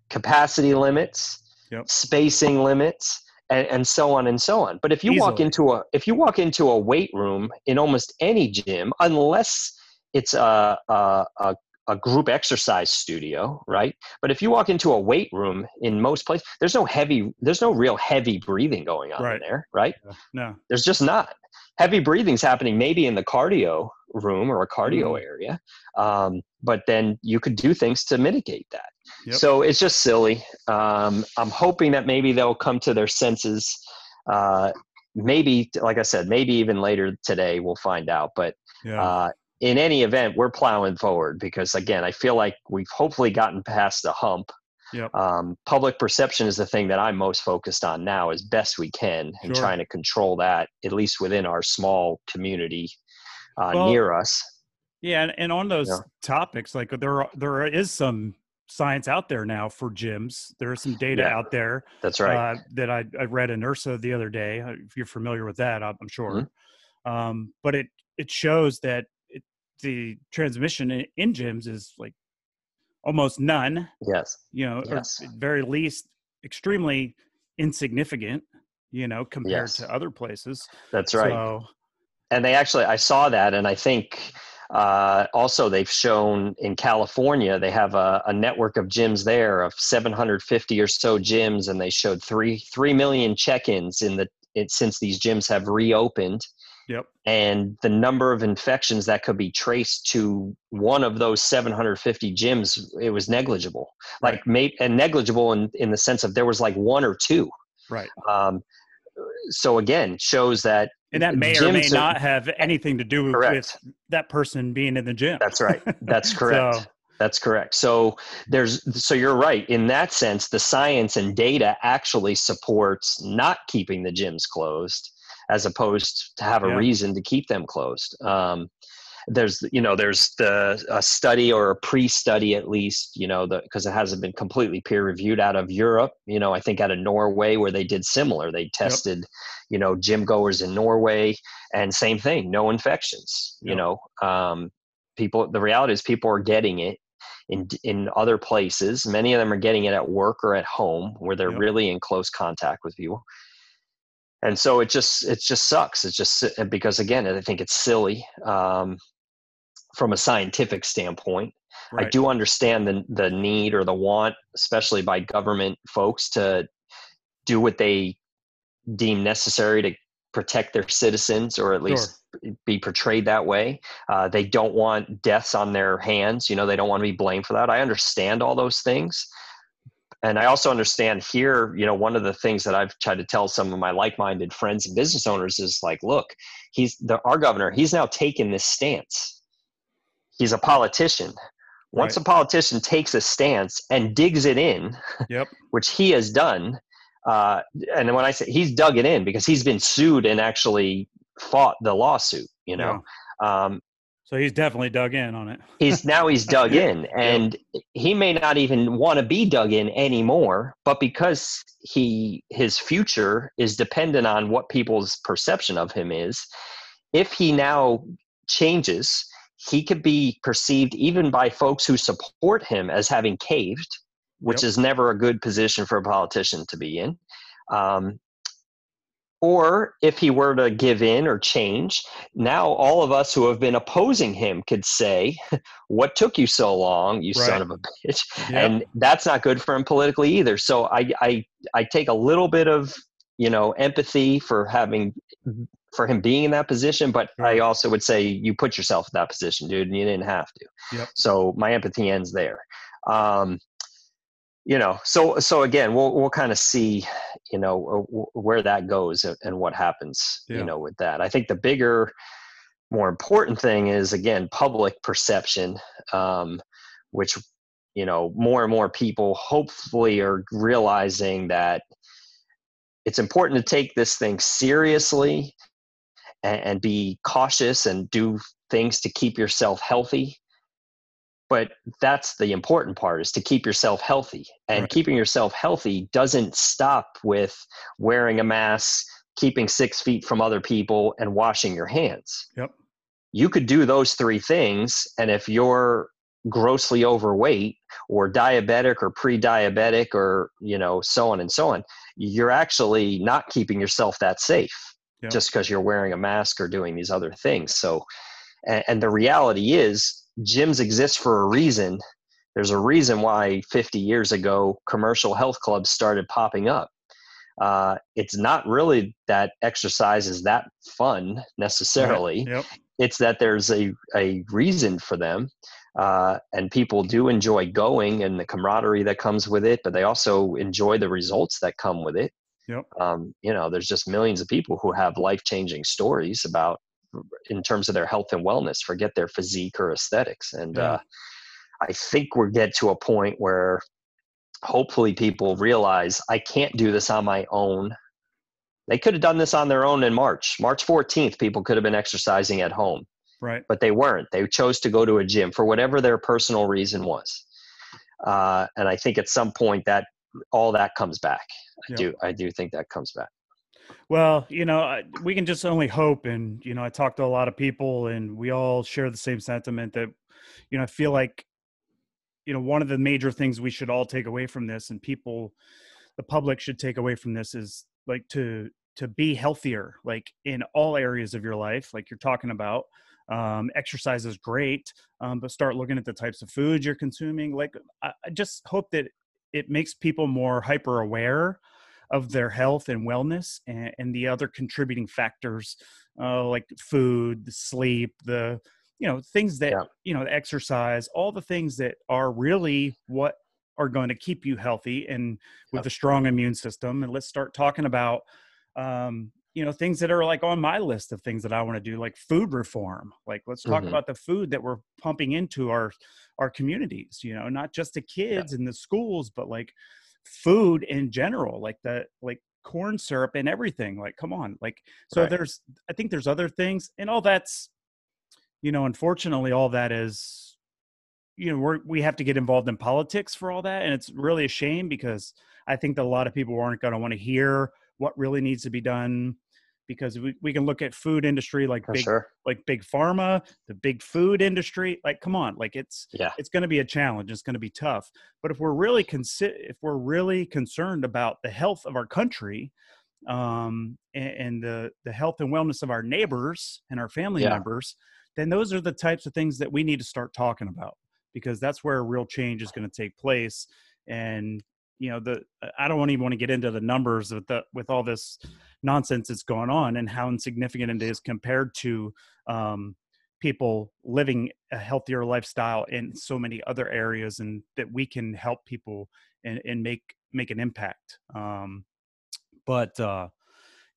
capacity limits, Yep. spacing limits, and, and so on and so on. But if you walk into a if you walk into a weight room in almost any gym, unless it's a a, a, a group exercise studio, right? But if you walk into a weight room in most places, there's no heavy, there's no real heavy breathing going on Right. in there, right? No. There's just not. Heavy breathing's happening maybe in the cardio room or a cardio Mm-hmm. area, um, but then you could do things to mitigate that. Yep. So it's just silly. Um, I'm hoping that maybe they'll come to their senses. Uh, maybe, like I said, maybe even later today we'll find out. But Yeah. uh, in any event, we're plowing forward because, again, I feel like we've hopefully gotten past the hump. Yep. Um, public perception is the thing that I'm most focused on now, as best we can, and Sure. trying to control that at least within our small community uh, Well, near us. Yeah, and, and on those Yeah. topics, like there are, there is some science out there now for gyms. There is some data Yeah. out there That's right. uh, that I, I read in URSA the other day. uh, If you're familiar with that, I'm I'm sure. Mm-hmm. Um, but it it shows that the transmission in, in gyms is like almost none. yes. You know, Yes. or very least extremely insignificant. You know, compared Yes. to other places. That's right. So, and they actually i saw that and i think uh, also they've shown in california they have a, a network of gyms there of 750 or so gyms and they showed three three million check-ins in the it, since these gyms have reopened Yep. and the number of infections that could be traced to one of those 750 gyms it was negligible Right. like made and negligible in, in the sense of there was like one or two right. um, so again shows that And that may or may not have anything to do Correct. with that person being in the gym. That's right. *laughs* That's correct. So- That's correct. So there's so you're right in that sense. The science and data actually supports not keeping the gyms closed, as opposed to have a Yeah. reason to keep them closed. Um, there's you know there's the a study or a pre-study at least you know because it hasn't been completely peer reviewed out of Europe. You know I think out of Norway where they did similar. They tested you know gym goers in Norway and same thing, no infections. You know um, people the reality is people are getting it in in other places many of them are getting it at work or at home where they're Yep. really in close contact with people and so it just it just sucks it's just because again i think it's silly um, from a scientific standpoint i do understand the the need or the want especially by government folks to do what they deem necessary to protect their citizens or at least be portrayed that way. Uh, they don't want deaths on their hands. You know, they don't want to be blamed for that. I understand all those things. And I also understand here, you know, one of the things that I've tried to tell some of my like-minded friends and business owners is like, look, he's the our governor, he's now taken this stance. He's a politician. Once Right. a politician takes a stance and digs it in, Yep. *laughs* which he has done, uh, and when I say he's dug it in because he's been sued and actually fought the lawsuit, you know. Um, So he's definitely dug in on it. *laughs* he's now he's dug in and he may not even want to be dug in anymore but because he his future is dependent on what people's perception of him is if he now changes he could be perceived even by folks who support him as having caved which Yep. is never a good position for a politician to be in um, or if he were to give in or change now all of us who have been opposing him could say *laughs* what took you so long you Right. son of a bitch Yep. and that's not good for him politically either so I, I i take a little bit of you know empathy for having for him being in that position but i also would say you put yourself in that position dude and you didn't have to Yep. so my empathy ends there um you know so so again we'll we'll kind of see you know where that goes and, and what happens Yeah. you know with that i think the bigger more important thing is again public perception um which you know more and more people hopefully are realizing that it's important to take this thing seriously and, and be cautious and do things to keep yourself healthy but that's the important part is to keep yourself healthy and Right. keeping yourself healthy doesn't stop with wearing a mask keeping six feet from other people and washing your hands Yep. you could do those three things and if you're grossly overweight or diabetic or pre-diabetic or you know so on and so on you're actually not keeping yourself that safe Yep. just because you're wearing a mask or doing these other things so and, and the reality is gyms exist for a reason. There's a reason why 50 years ago commercial health clubs started popping up. Uh, it's not really that exercise is that fun necessarily. Yep. It's that there's a, a reason for them. Uh, and people do enjoy going and the camaraderie that comes with it, but they also enjoy the results that come with it. Yep. Um, you know, there's just millions of people who have life changing stories about in terms of their health and wellness, forget their physique or aesthetics. And Yeah. uh, I think we're get to a point where hopefully people realize I can't do this on my own. They could have done this on their own in March. March 14th, people could have been exercising at home, Right. but they weren't. They chose to go to a gym for whatever their personal reason was. Uh, and I think at some point that all that comes back. I Yeah. do. I do think that comes back. Well, you know, we can just only hope. And, you know, I talk to a lot of people and we all share the same sentiment that, you know, I feel like, you know, one of the major things we should all take away from this and people, the public should take away from this is like to, to be healthier, like in all areas of your life, like you're talking about. Um, exercise is great, um, but start looking at the types of foods you're consuming. Like, I, I just hope that it makes people more hyper aware of their health and wellness and, and the other contributing factors uh, like food the sleep the you know things that Yeah. you know the exercise all the things that are really what are going to keep you healthy and with a strong immune system and let's start talking about um, you know things that are like on my list of things that i want to do like food reform like let's talk Mhm. about the food that we're pumping into our our communities you know not just the kids and the schools but like food in general like the like corn syrup and everything like come on like so Right. there's i think there's other things and all that's you know unfortunately all that is you know we're we have to get involved in politics for all that and it's really a shame because i think that a lot of people aren't going to want to hear what really needs to be done because we, we can look at food industry like For big sure. like big pharma the big food industry like come on like it's Yeah. it's going to be a challenge it's going to be tough but if we're really consi- if we're really concerned about the health of our country um and, and the the health and wellness of our neighbors and our family Yeah. members then those are the types of things that we need to start talking about because that's where real change is going to take place and you know the i don't even want to get into the numbers with the with all this nonsense that's going on and how insignificant it is compared to um, people living a healthier lifestyle in so many other areas and that we can help people and, and make make an impact um, but uh,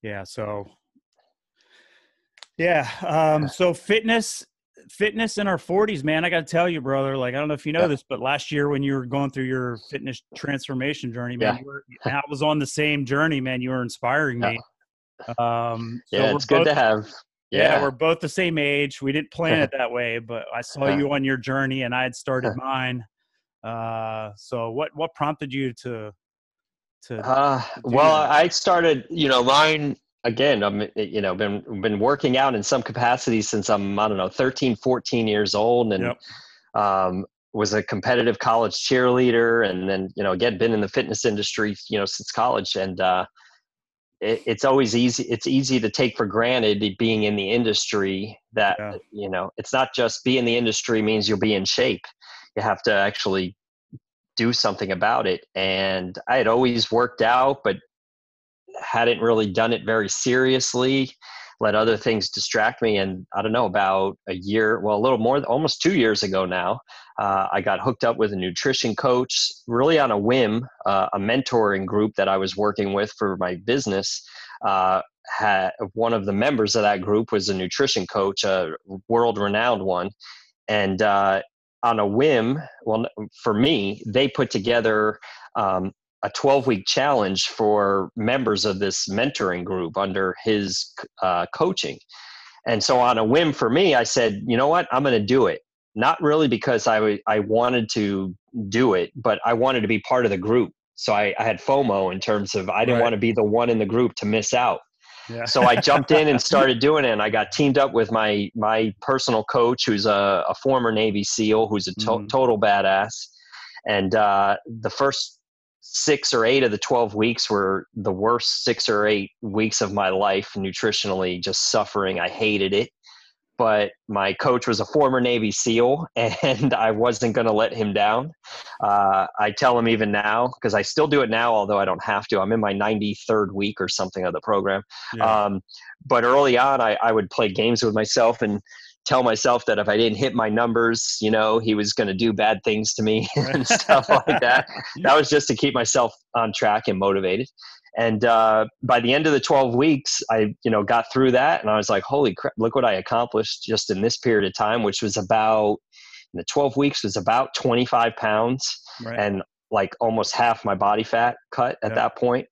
yeah so yeah um, so fitness fitness in our 40s man i gotta tell you brother like i don't know if you know Yeah. this but last year when you were going through your fitness transformation journey man Yeah. you were, i was on the same journey man you were inspiring Yeah. me um so yeah, it's good both- to have. yeah. Yeah. we're both the same age. We didn't plan it *laughs* that way, but I saw you on your journey and I had started *laughs* mine. Uh, so what what prompted you to to Uh, well, that. I started, you know, mine again. I'm, you know, been been working out in some capacity since I'm, I don't know, 13, 14 years old, and Yep. um, was a competitive college cheerleader, and then, you know, again, been in the fitness industry, you know, since college, and uh, it, it's always easy. It's easy to take for granted being in the industry that Yeah. you know, it's not just be in the industry means you'll be in shape. You have to actually do something about it. And I had always worked out, but hadn't really done it very seriously. Let other things distract me. And I don't know, about a year, well, a little more, almost two years ago now, uh, I got hooked up with a nutrition coach, really on a whim, uh, a mentoring group that I was working with for my business. Uh, had one of the members of that group was a nutrition coach, a world renowned one. And uh, on a whim, well, for me, they put together um, a 12 week challenge for members of this mentoring group under his uh, coaching. And so, on a whim for me, I said, you know what, I'm going to do it. Not really because I, w- I wanted to do it, but I wanted to be part of the group. So I, I had FOMO in terms of I didn't Right. want to be the one in the group to miss out yeah. so I jumped in and *laughs* started doing it. And I got teamed up with my my personal coach, who's a, a former Navy SEAL, who's a to- Mhm. total badass. And uh, the first six or eight of the twelve weeks were the worst six or eight weeks of my life nutritionally, just suffering. I hated it. but my coach was a former Navy SEAL, *laughs* and I wasn't going to let him down. Uh, I tell him even now because I still do it now, although I don't have to. I'm in my 93rd week or something of the program. Yeah. Um, but early on, I, I would play games with myself and tell myself that if I didn't hit my numbers, you know, he was going to do bad things to me *laughs* and *laughs* stuff like that. That was just to keep myself on track and motivated. And uh, by the end of the 12 weeks, I, you know, got through that and I was like, holy crap, look what I accomplished just in this period of time, which was about, the 12 weeks was about 25 pounds right. and like almost half my body fat cut at yeah. that point.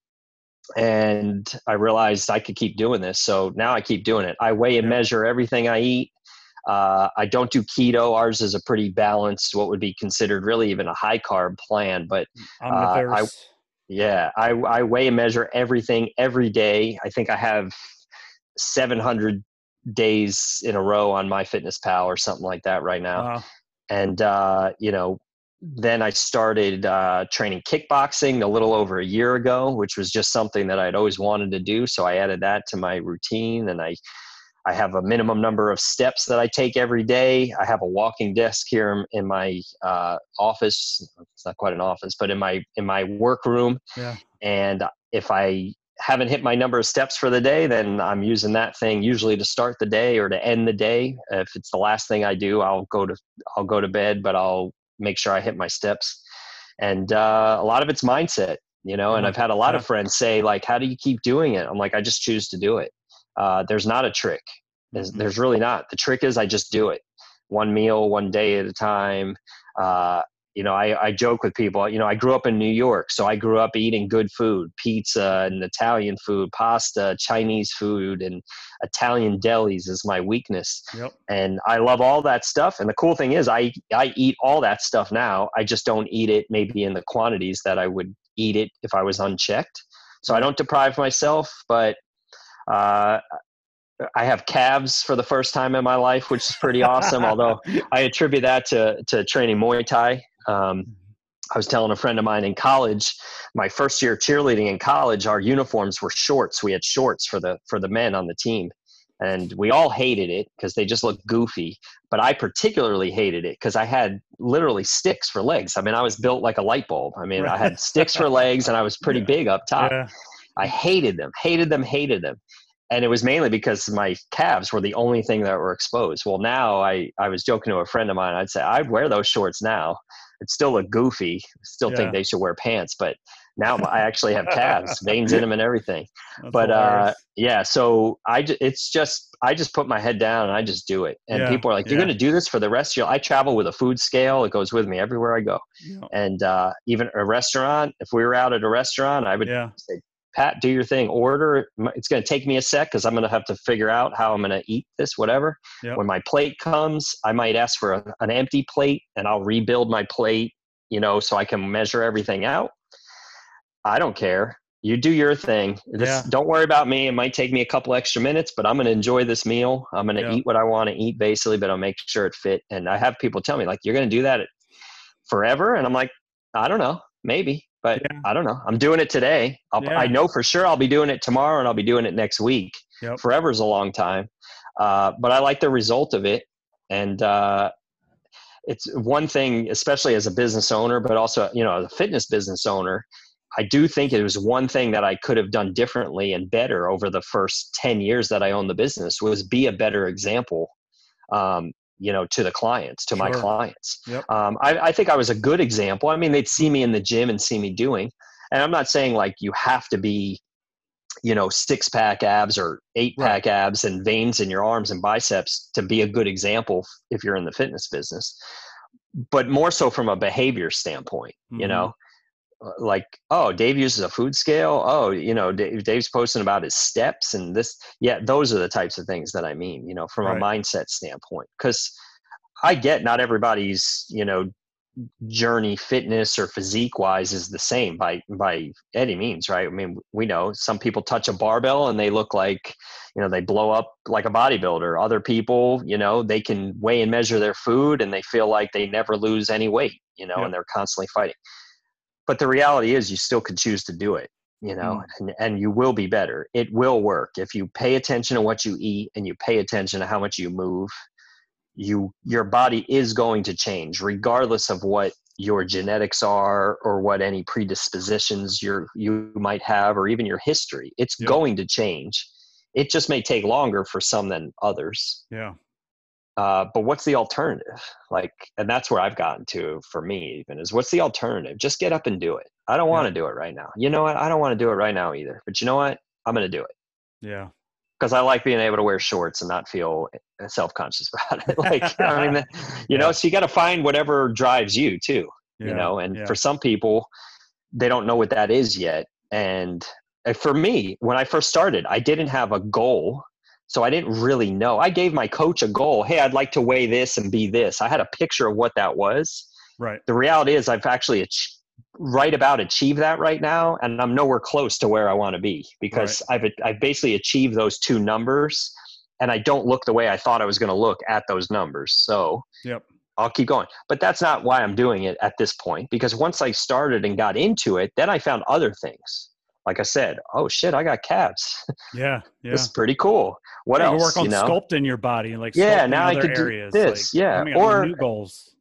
And I realized I could keep doing this. So now I keep doing it. I weigh and measure everything I eat. Uh, I don't do keto. Ours is a pretty balanced, what would be considered really even a high carb plan. But uh, I, yeah, I, I weigh and measure everything every day. I think I have 700 days in a row on MyFitnessPal or something like that right now. Wow. And, uh, you know, then I started uh, training kickboxing a little over a year ago, which was just something that I'd always wanted to do. So I added that to my routine and I I have a minimum number of steps that I take every day. I have a walking desk here in my uh, office. It's not quite an office, but in my in my workroom. Yeah. And if I haven't hit my number of steps for the day, then I'm using that thing usually to start the day or to end the day. If it's the last thing I do, I'll go to I'll go to bed, but I'll make sure I hit my steps. And uh, a lot of it's mindset, you know. And I've had a lot of friends say like, "How do you keep doing it?" I'm like, "I just choose to do it." Uh, there's not a trick. There's, mm-hmm. there's, really not. The trick is I just do it one meal, one day at a time. Uh, you know, I, I joke with people, you know, I grew up in New York, so I grew up eating good food, pizza and Italian food, pasta, Chinese food, and Italian delis is my weakness. Yep. And I love all that stuff. And the cool thing is I, I eat all that stuff now. I just don't eat it maybe in the quantities that I would eat it if I was unchecked. So I don't deprive myself, but uh, I have calves for the first time in my life, which is pretty awesome. although *laughs* I attribute that to to training Muay Thai. Um, I was telling a friend of mine in college, my first year cheerleading in college, our uniforms were shorts. We had shorts for the for the men on the team, and we all hated it because they just looked goofy. But I particularly hated it because I had literally sticks for legs. I mean, I was built like a light bulb. I mean, I had sticks for *laughs* legs, and I was pretty yeah. big up top. Yeah. I hated them, hated them, hated them and it was mainly because my calves were the only thing that were exposed. Well, now I, I was joking to a friend of mine. I'd say I'd wear those shorts now. It's still a goofy. Still yeah. think they should wear pants, but now I actually have calves, *laughs* veins in them, and everything. That's but uh, yeah, so I it's just I just put my head down and I just do it. And yeah. people are like, "You're yeah. going to do this for the rest of your?" I travel with a food scale. It goes with me everywhere I go. And uh, even a restaurant, if we were out at a restaurant, I would say, Pat, do your thing. Order. It's going to take me a sec because I'm going to have to figure out how I'm going to eat this, whatever. Yep. When my plate comes, I might ask for a, an empty plate and I'll rebuild my plate, you know, so I can measure everything out. I don't care. You do your thing. This, yeah. Don't worry about me. It might take me a couple extra minutes, but I'm going to enjoy this meal. I'm going to eat what I want to eat, basically, but I'll make sure it fit. And I have people tell me, like, you're going to do that forever? And I'm like, I don't know. Maybe but yeah. I don't know. I'm doing it today. Yeah. i know for sure I'll be doing it tomorrow and I'll be doing it next week. Yep. Forever is a long time. Uh, but I like the result of it. And uh, it's one thing, especially as a business owner, but also, you know, as a fitness business owner, I do think it was one thing that I could have done differently and better over the first 10 years that I owned the business was be a better example um, you know to the clients to sure. my clients yep. um, I, I, think i was a good example i mean they'd see me in the gym and see me doing and i'm not saying like you have to be you know six pack abs or eight pack right. abs and veins in your arms and biceps to be a good example if you're in the fitness business but more so from a behavior standpoint mm-hmm. you know uh, Uh, like oh dave uses a food scale? Oh you know dave, dave's posting about his steps and this. Yeah those are the types of things that i mean you know from right. a mindset standpoint because i get not everybody's you know journey fitness or physique wise is the same by by any means right? I mean we know some people touch a barbell and they look like you know they blow up like a bodybuilder. Other people you know they can weigh and measure their food and they feel like they never lose any weight you know yeah. and they're constantly fighting but the reality is you still could choose to do it you know, mm. and, and you will be better. It will work if you pay attention to what you eat and you pay attention to how much you move. You your body is going to change regardless of what your genetics are or what any predispositions you you might have or even your history. It's yeah. going to change. It just may take longer for some than others. Yeah. Uh, but what's the alternative? Like, and that's where I've gotten to for me, even is what's the alternative? Just get up and do it. I don't want to do it right now. You know what? I don't want to do it right now either. But you know what? I'm going to do it. Yeah. Because I like being able to wear shorts and not feel eh, self conscious *laughs* about it. like, I mean, *laughs* you know, so you got to find whatever drives you too, yeah. you know, and yeah. for some people, they don't know what that is yet. And eh, for me, when I first started, I didn't have a goal so I didn't really know. I gave my coach a goal. Hey, I'd like to weigh this and be this. I had a picture of what that was. Right. The reality is, I've actually ach- right about achieved that right now, and I'm nowhere close to where I want to be because right. I've I've basically achieved those two numbers, and I don't look the way I thought I was going to look at those numbers. So. Yep. I'll keep going. But that's not why I'm doing it at this point because once I started and got into it, then I found other things like I said, oh shit, I got calves. Yeah, *laughs* yeah. this is pretty cool. What yeah, else? You work on you know? sculpting your body, like yeah. Now I could areas, do this. Like, yeah, or new goals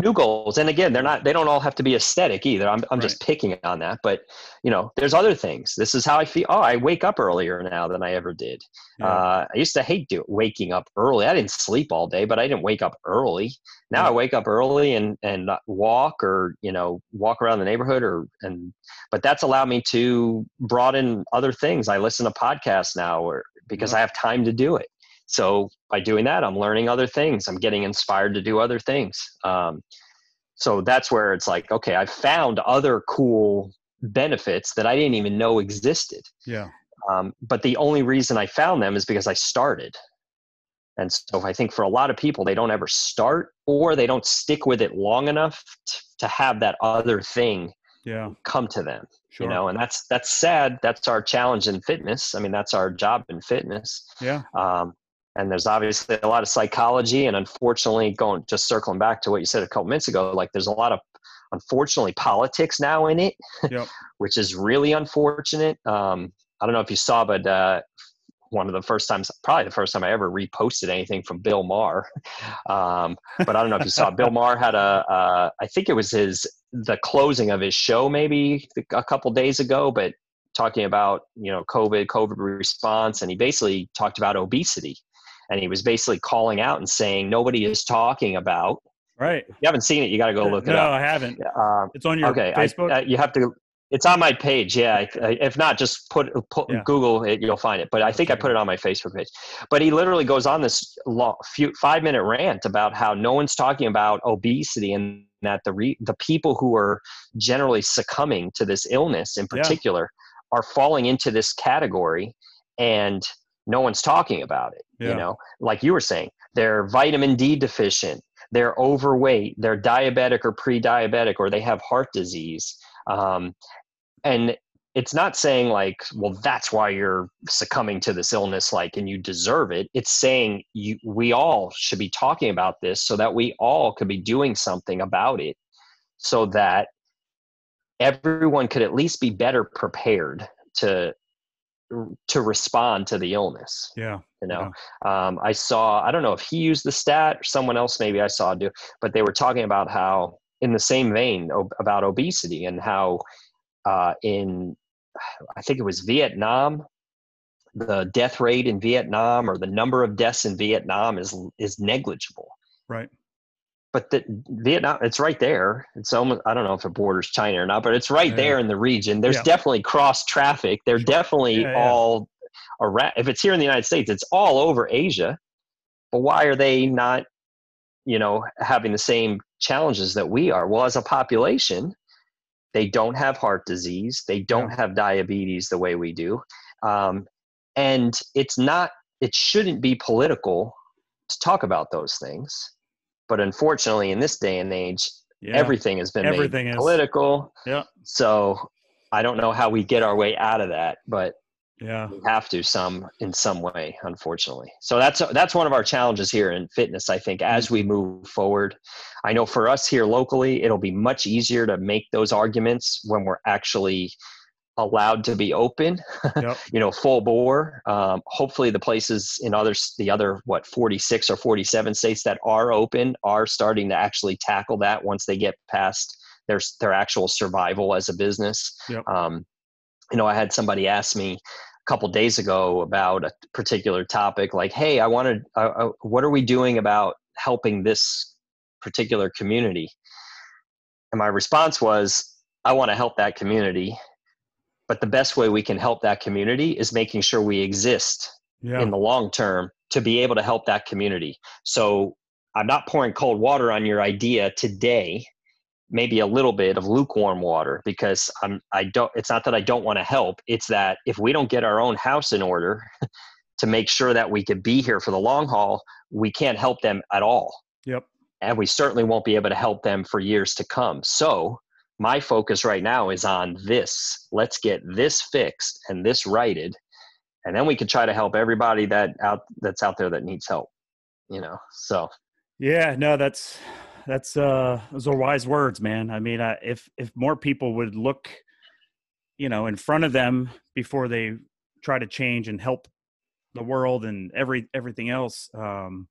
new goals. And again they're not they don't all have to be aesthetic either. I'm, I'm right. just picking on that. But you know there's other things. This is how i feel. Oh i wake up earlier now than i ever did. Yeah. uh, i used to hate do, waking up early. I didn't sleep all day but i didn't wake up early. Now yeah. i wake up early and and walk or you know walk around the neighborhood or and but that's allowed me to broaden other things. I listen to podcasts now or because yeah. i have time to do it so by doing that, I'm learning other things. I'm getting inspired to do other things. Um, so that's where it's like, okay, I found other cool benefits that I didn't even know existed. Yeah. Um, but the only reason I found them is because I started. And so I think for a lot of people, they don't ever start or they don't stick with it long enough t- to have that other thing yeah. come to them. Sure. You know, and that's that's sad. That's our challenge in fitness. I mean, that's our job in fitness. Yeah. Um, and there's obviously a lot of psychology and unfortunately going just circling back to what you said a couple minutes ago like there's a lot of unfortunately politics now in it yep. *laughs* which is really unfortunate. Um, i don't know if you saw but uh, one of the first times probably the first time i ever reposted anything from bill maher. *laughs* Um, but i don't know if you saw bill maher had a uh, I think it was his the closing of his show maybe a couple days ago but talking about you know covid covid response and he basically talked about obesity and he was basically calling out and saying nobody is talking about. Right. If you haven't seen it, you got to go look no, it up. No, I haven't. Um, it's on your okay, Facebook. I, uh, you have to. It's on my page. Yeah. If not, just put, put yeah. Google it. You'll find it. But I think I put it on my Facebook page. But he literally goes on this long, few, five minute rant about how no one's talking about obesity and that the re, the people who are generally succumbing to this illness in particular yeah. are falling into this category and no one's talking about it yeah. you know like you were saying they're vitamin d deficient they're overweight they're diabetic or pre-diabetic or they have heart disease um, and it's not saying like well that's why you're succumbing to this illness like and you deserve it it's saying you we all should be talking about this so that we all could be doing something about it so that everyone could at least be better prepared to to respond to the illness. Yeah. You know, yeah. Um, I saw, I don't know if he used the stat or someone else maybe I saw do, but they were talking about how, in the same vein, ob- about obesity and how uh, in, I think it was Vietnam, the death rate in Vietnam or the number of deaths in Vietnam is is negligible. Right but the, Vietnam, it's right there. It's almost, I don't know if it borders China or not, but it's right yeah. there in the region. There's yeah. definitely cross traffic. They're sure. definitely yeah, all around. If it's here in the United States, it's all over Asia. But why are they not, you know, having the same challenges that we are? Well, as a population, they don't have heart disease. They don't have diabetes the way we do. Um, and it's not, it shouldn't be political to talk about those things but unfortunately, in this day and age, yeah. everything has been everything made is. political. Yeah. So I don't know how we get our way out of that, but yeah, we have to some in some way, unfortunately. So that's that's one of our challenges here in fitness. I think as we move forward, I know for us here locally, it'll be much easier to make those arguments when we're actually allowed to be open, Yep. *laughs* you know, full bore. Um, hopefully, the places in others, the other what 46 or 47 states that are open are starting to actually tackle that once they get past their their actual survival as a business. Yep. Um, you know, I had somebody ask me a couple days ago about a particular topic, like, "Hey, I wanted, uh, uh, what are we doing about helping this particular community?" And my response was, "I want to help that community." But the best way we can help that community is making sure we exist Yeah. in the long term to be able to help that community so i'm not pouring cold water on your idea today maybe a little bit of lukewarm water because i'm i don't it's not that i don't want to help it's that if we don't get our own house in order *laughs* to make sure that we could be here for the long haul we can't help them at all Yep. and we certainly won't be able to help them for years to come so my focus right now is on this let's get this fixed and this righted and then we can try to help everybody that out that's out there that needs help you know so Yeah, no, that's that's uh those are wise words, man. I mean, uh, if if more people would look, you know, in front of them before they try to change and help the world and every everything else, um,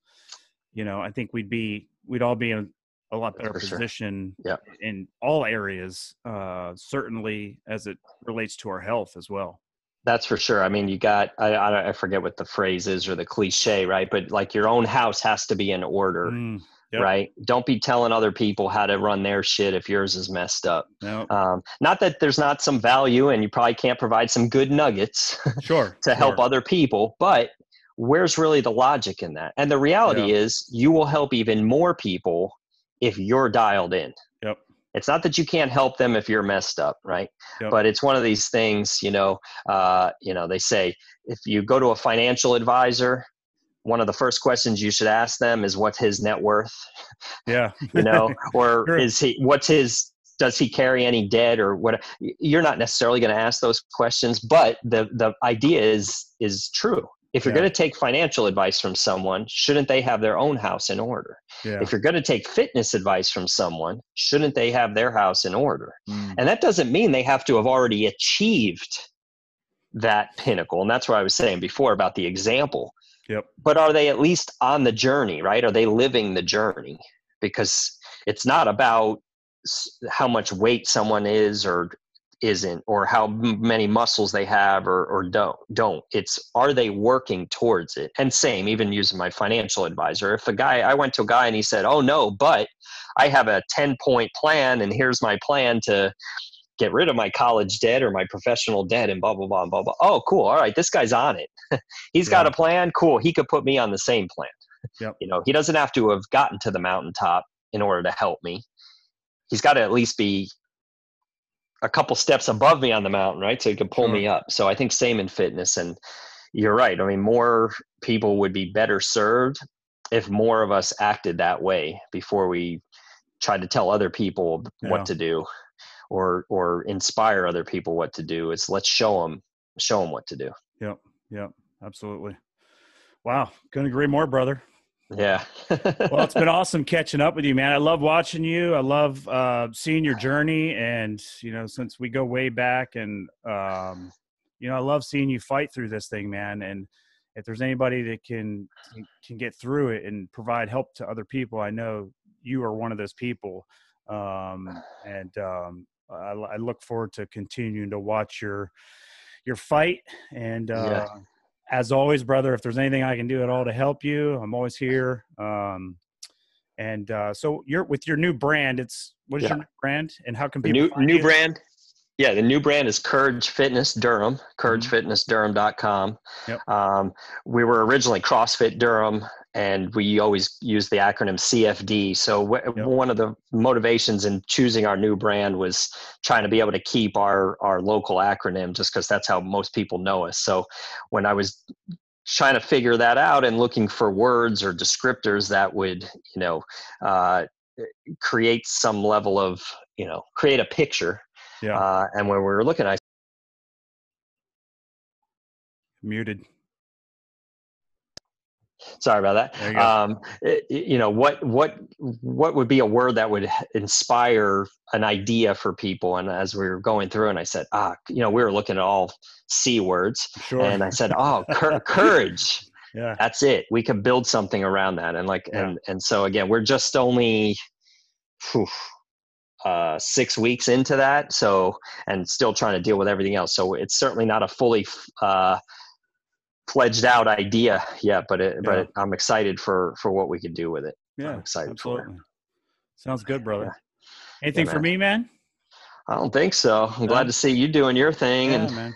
you know, I think we'd be we'd all be in a lot better For sure. position Yeah. in all areas, uh, certainly as it relates to our health as well. that's for sure i mean you got I, I i forget what the phrase is or the cliche right but like your own house has to be in order Mm, Yep. right don't be telling other people how to run their shit if yours is messed up no, um, not that there's not some value and you probably can't provide some good nuggets sure. *laughs* to help sure. other people but where's really the logic in that and the reality Yeah. is you will help even more people if you're dialed in Yep. it's not that you can't help them if you're messed up right Yep. but it's one of these things you know uh, you know they say if you go to a financial advisor one of the first questions you should ask them is what's his net worth *laughs* Yeah. *laughs* you know or *laughs* Sure. is he what's his does he carry any debt or what you're not necessarily going to ask those questions but the the idea is is true if you're Yeah. going to take financial advice from someone shouldn't they have their own house in order yeah. if you're going to take fitness advice from someone shouldn't they have their house in order Mm, and that doesn't mean they have to have already achieved that pinnacle and that's what i was saying before about the example Yep. but are they at least on the journey right are they living the journey because it's not about how much weight someone is or isn't or how many muscles they have or, or don't don't. It's are they working towards it? And same even using my financial advisor. If a guy i went to a guy and he said oh no but i have a 10 point plan and here's my plan to get rid of my college debt or my professional debt and blah blah blah blah blah. Oh cool. All right. This guy's on it. *laughs* He's got a plan. Cool. He could put me on the same plan. *laughs* Yep. you know he doesn't have to have gotten to the mountaintop in order to help me. He's got to at least be a couple steps above me on the mountain right so he can pull me mm-hmm. up so i think same in fitness and you're right i mean more people would be better served if more of us acted that way before we tried to tell other people Yeah. what to do or or inspire other people what to do it's let's show them show them what to do Yep. Yep. Absolutely. Wow. Couldn't agree more, brother. Yeah Well, it's been *laughs* awesome catching up with you, man. I love watching you. I love uh, seeing your journey, and you know, since we go way back, and um, you know, I love seeing you fight through this thing, man. And if there's anybody that can can get through it and provide help to other people, I know you are one of those people. Um, and um, I, I look forward to continuing to watch your your fight. And uh, Yeah. As always, brother, if there's anything I can do at all to help you, I'm always here. Um, and uh, so you're with your new brand. It's what is Yeah. your brand, and how can people new new you? brand yeah the new brand is courage fitness durham couragefitnessdurham.com Yep. um, we were originally crossfit durham and we always use the acronym cfd so w- Yep. one of the motivations in choosing our new brand was trying to be able to keep our our local acronym just because that's how most people know us so when i was trying to figure that out and looking for words or descriptors that would you know uh, create some level of you know create a picture Yeah. uh, and when we were looking i Muted. Sorry about that. You, um, it, you know what what what would be a word that would inspire an idea for people? And as we were going through, and I said, ah, you know, we were looking at all c words, sure. and I said, *laughs* oh, cur- courage. Yeah, that's it. We could build something around that, and like, yeah. and and so again, we're just only. Whew, uh, six weeks into that. So, and still trying to deal with everything else. So it's certainly not a fully uh, fledged out idea yet, but it, yeah. but I'm excited for for what we can do with it. Yeah, I'm excited absolutely. For it. Sounds good, brother. Yeah. Anything yeah, for me, man? I don't think so. I'm no. glad to see you doing your thing and man.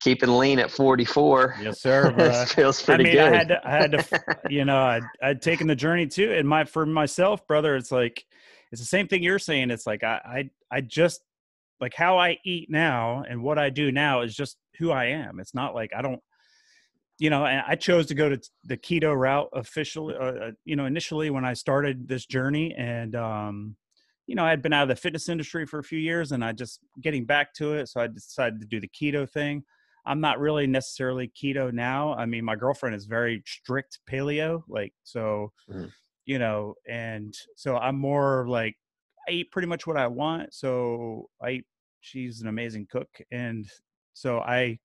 keeping lean at 44. Yes, sir. *laughs* it feels pretty I mean, good. I had to, I had to, *laughs* you know, I'd, I'd taken the journey too. And my, for myself, brother, it's like, it's the same thing you're saying. It's like, I, I, I just like how I eat now and what I do now is just who I am. It's not like I don't, you know, and I chose to go to the keto route officially, uh, uh, you know, initially when I started this journey. And, um, you know, I'd been out of the fitness industry for a few years and I just getting back to it. So I decided to do the keto thing. I'm not really necessarily keto now. I mean, my girlfriend is very strict paleo, like, so, mm-hmm. you know, and so I'm more like, I eat pretty much what I want. So I eat, she's an amazing cook. And so I,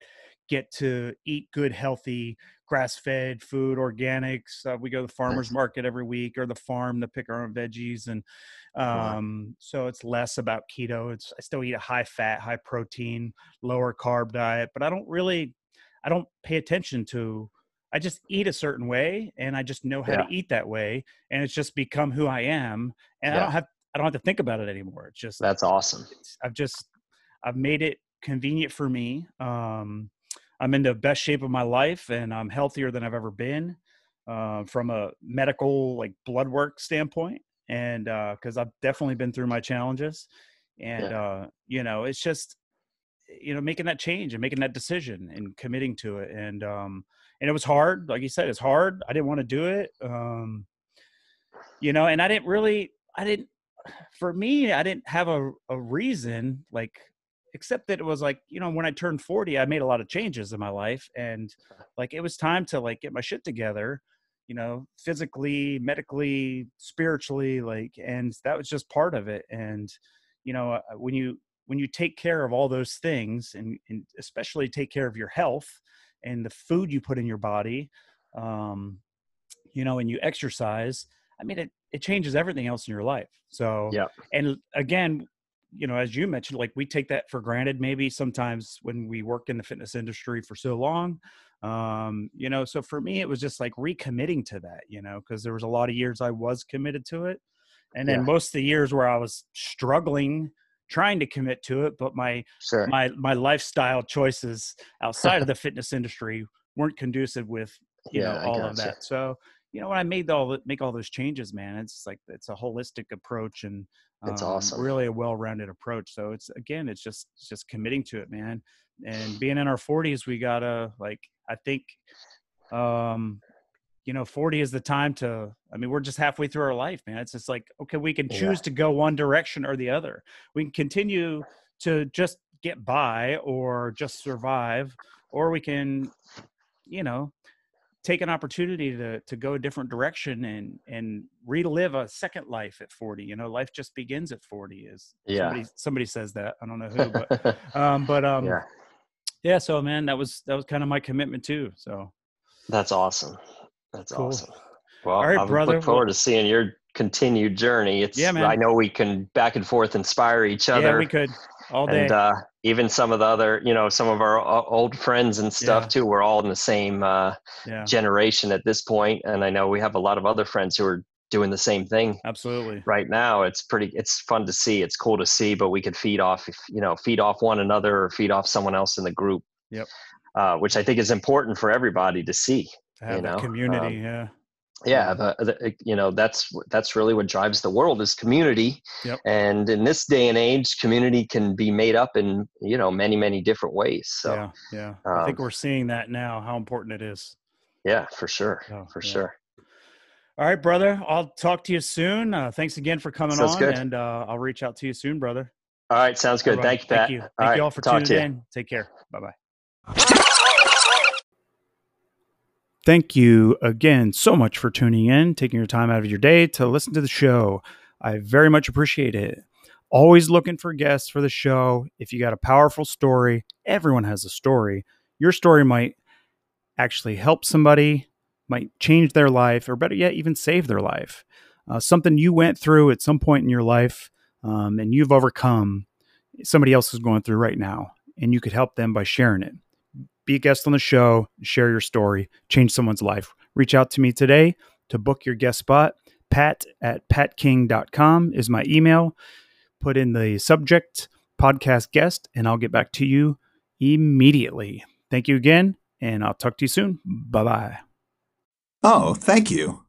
get to eat good, healthy, grass fed food, organics. Uh, we go to the farmer's market every week or the farm to pick our own veggies. And um, so it's less about keto. It's, I still eat a high fat, high protein, lower carb diet, but I don't really, I don't pay attention to, I just eat a certain way and I just know how yeah. to eat that way. And it's just become who I am. And yeah. I don't have, I don't have to think about it anymore. It's just, that's awesome. I've just, I've made it convenient for me. Um, I'm in the best shape of my life and I'm healthier than I've ever been uh, from a medical like blood work standpoint. And uh, cause I've definitely been through my challenges and, yeah. uh, you know, it's just, you know, making that change and making that decision and committing to it. And, um, and it was hard. Like you said, it's hard. I didn't want to do it. Um, you know, and I didn't really, I didn't, *sighs* for me, I didn't have a, a reason like except that it was like you know when i turned 40 i made a lot of changes in my life and like it was time to like get my shit together you know physically medically spiritually like and that was just part of it and you know uh, when you when you take care of all those things and, and especially take care of your health and the food you put in your body um you know and you exercise i mean it it changes everything else in your life so yeah and again you know, as you mentioned, like we take that for granted maybe sometimes when we work in the fitness industry for so long. Um, you know, so for me, it was just like recommitting to that, you know, because there was a lot of years I was committed to it. And then yeah. most of the years where I was struggling trying to commit to it, but my sure. my my lifestyle choices outside of the fitness industry weren't conducive with you yeah, know all of that. So you know when I made all make all those changes, man, it's like it's a holistic approach and it's um, awesome. Really a well-rounded approach. So it's again, it's just it's just committing to it, man. And being in our 40s, we gotta like I think um you know 40 is the time to i mean we're just halfway through our life man it's just like okay we can choose yeah. to go one direction or the other we can continue to just get by or just survive or we can you know take an opportunity to to go a different direction and and relive a second life at 40 you know life just begins at 40 is yeah somebody, somebody says that i don't know who but *laughs* um but um yeah. yeah so man that was that was kind of my commitment too so that's awesome that's cool. awesome well all right I brother look forward to seeing your continued journey it's yeah man. i know we can back and forth inspire each other yeah we could all day. And uh, even some of the other, you know, some of our old friends and stuff yeah. too. We're all in the same uh, yeah. generation at this point, and I know we have a lot of other friends who are doing the same thing. Absolutely. Right now, it's pretty. It's fun to see. It's cool to see, but we could feed off, you know, feed off one another or feed off someone else in the group. Yep. Uh, which I think is important for everybody to see. To have you know? community, um, yeah yeah the, the, you know that's that's really what drives the world is community. Yep. and in this day and age community can be made up in you know many many different ways so yeah yeah. Um, i think um we're seeing that now how important it is. Yeah for sure oh, for yeah. sure. All right brother i'll talk to you soon. Uh, thanks again for coming sounds on good. and uh, i'll reach out to you soon brother. All right sounds good. thank you pat. thank you thank all you all for tuning in. Take care. Bye bye Thank you again so much for tuning in, taking your time out of your day to listen to the show. I very much appreciate it. Always looking for guests for the show. If you got a powerful story, everyone has a story. Your story might actually help somebody, might change their life, or better yet, even save their life. Uh, something you went through at some point in your life um, and you've overcome, somebody else is going through right now, and you could help them by sharing it be a guest on the show, share your story, change someone's life. Reach out to me today to book your guest spot. Pat at patking.com is my email. Put in the subject podcast guest, and I'll get back to you immediately. Thank you again, and I'll talk to you soon. Bye bye. Oh, thank you.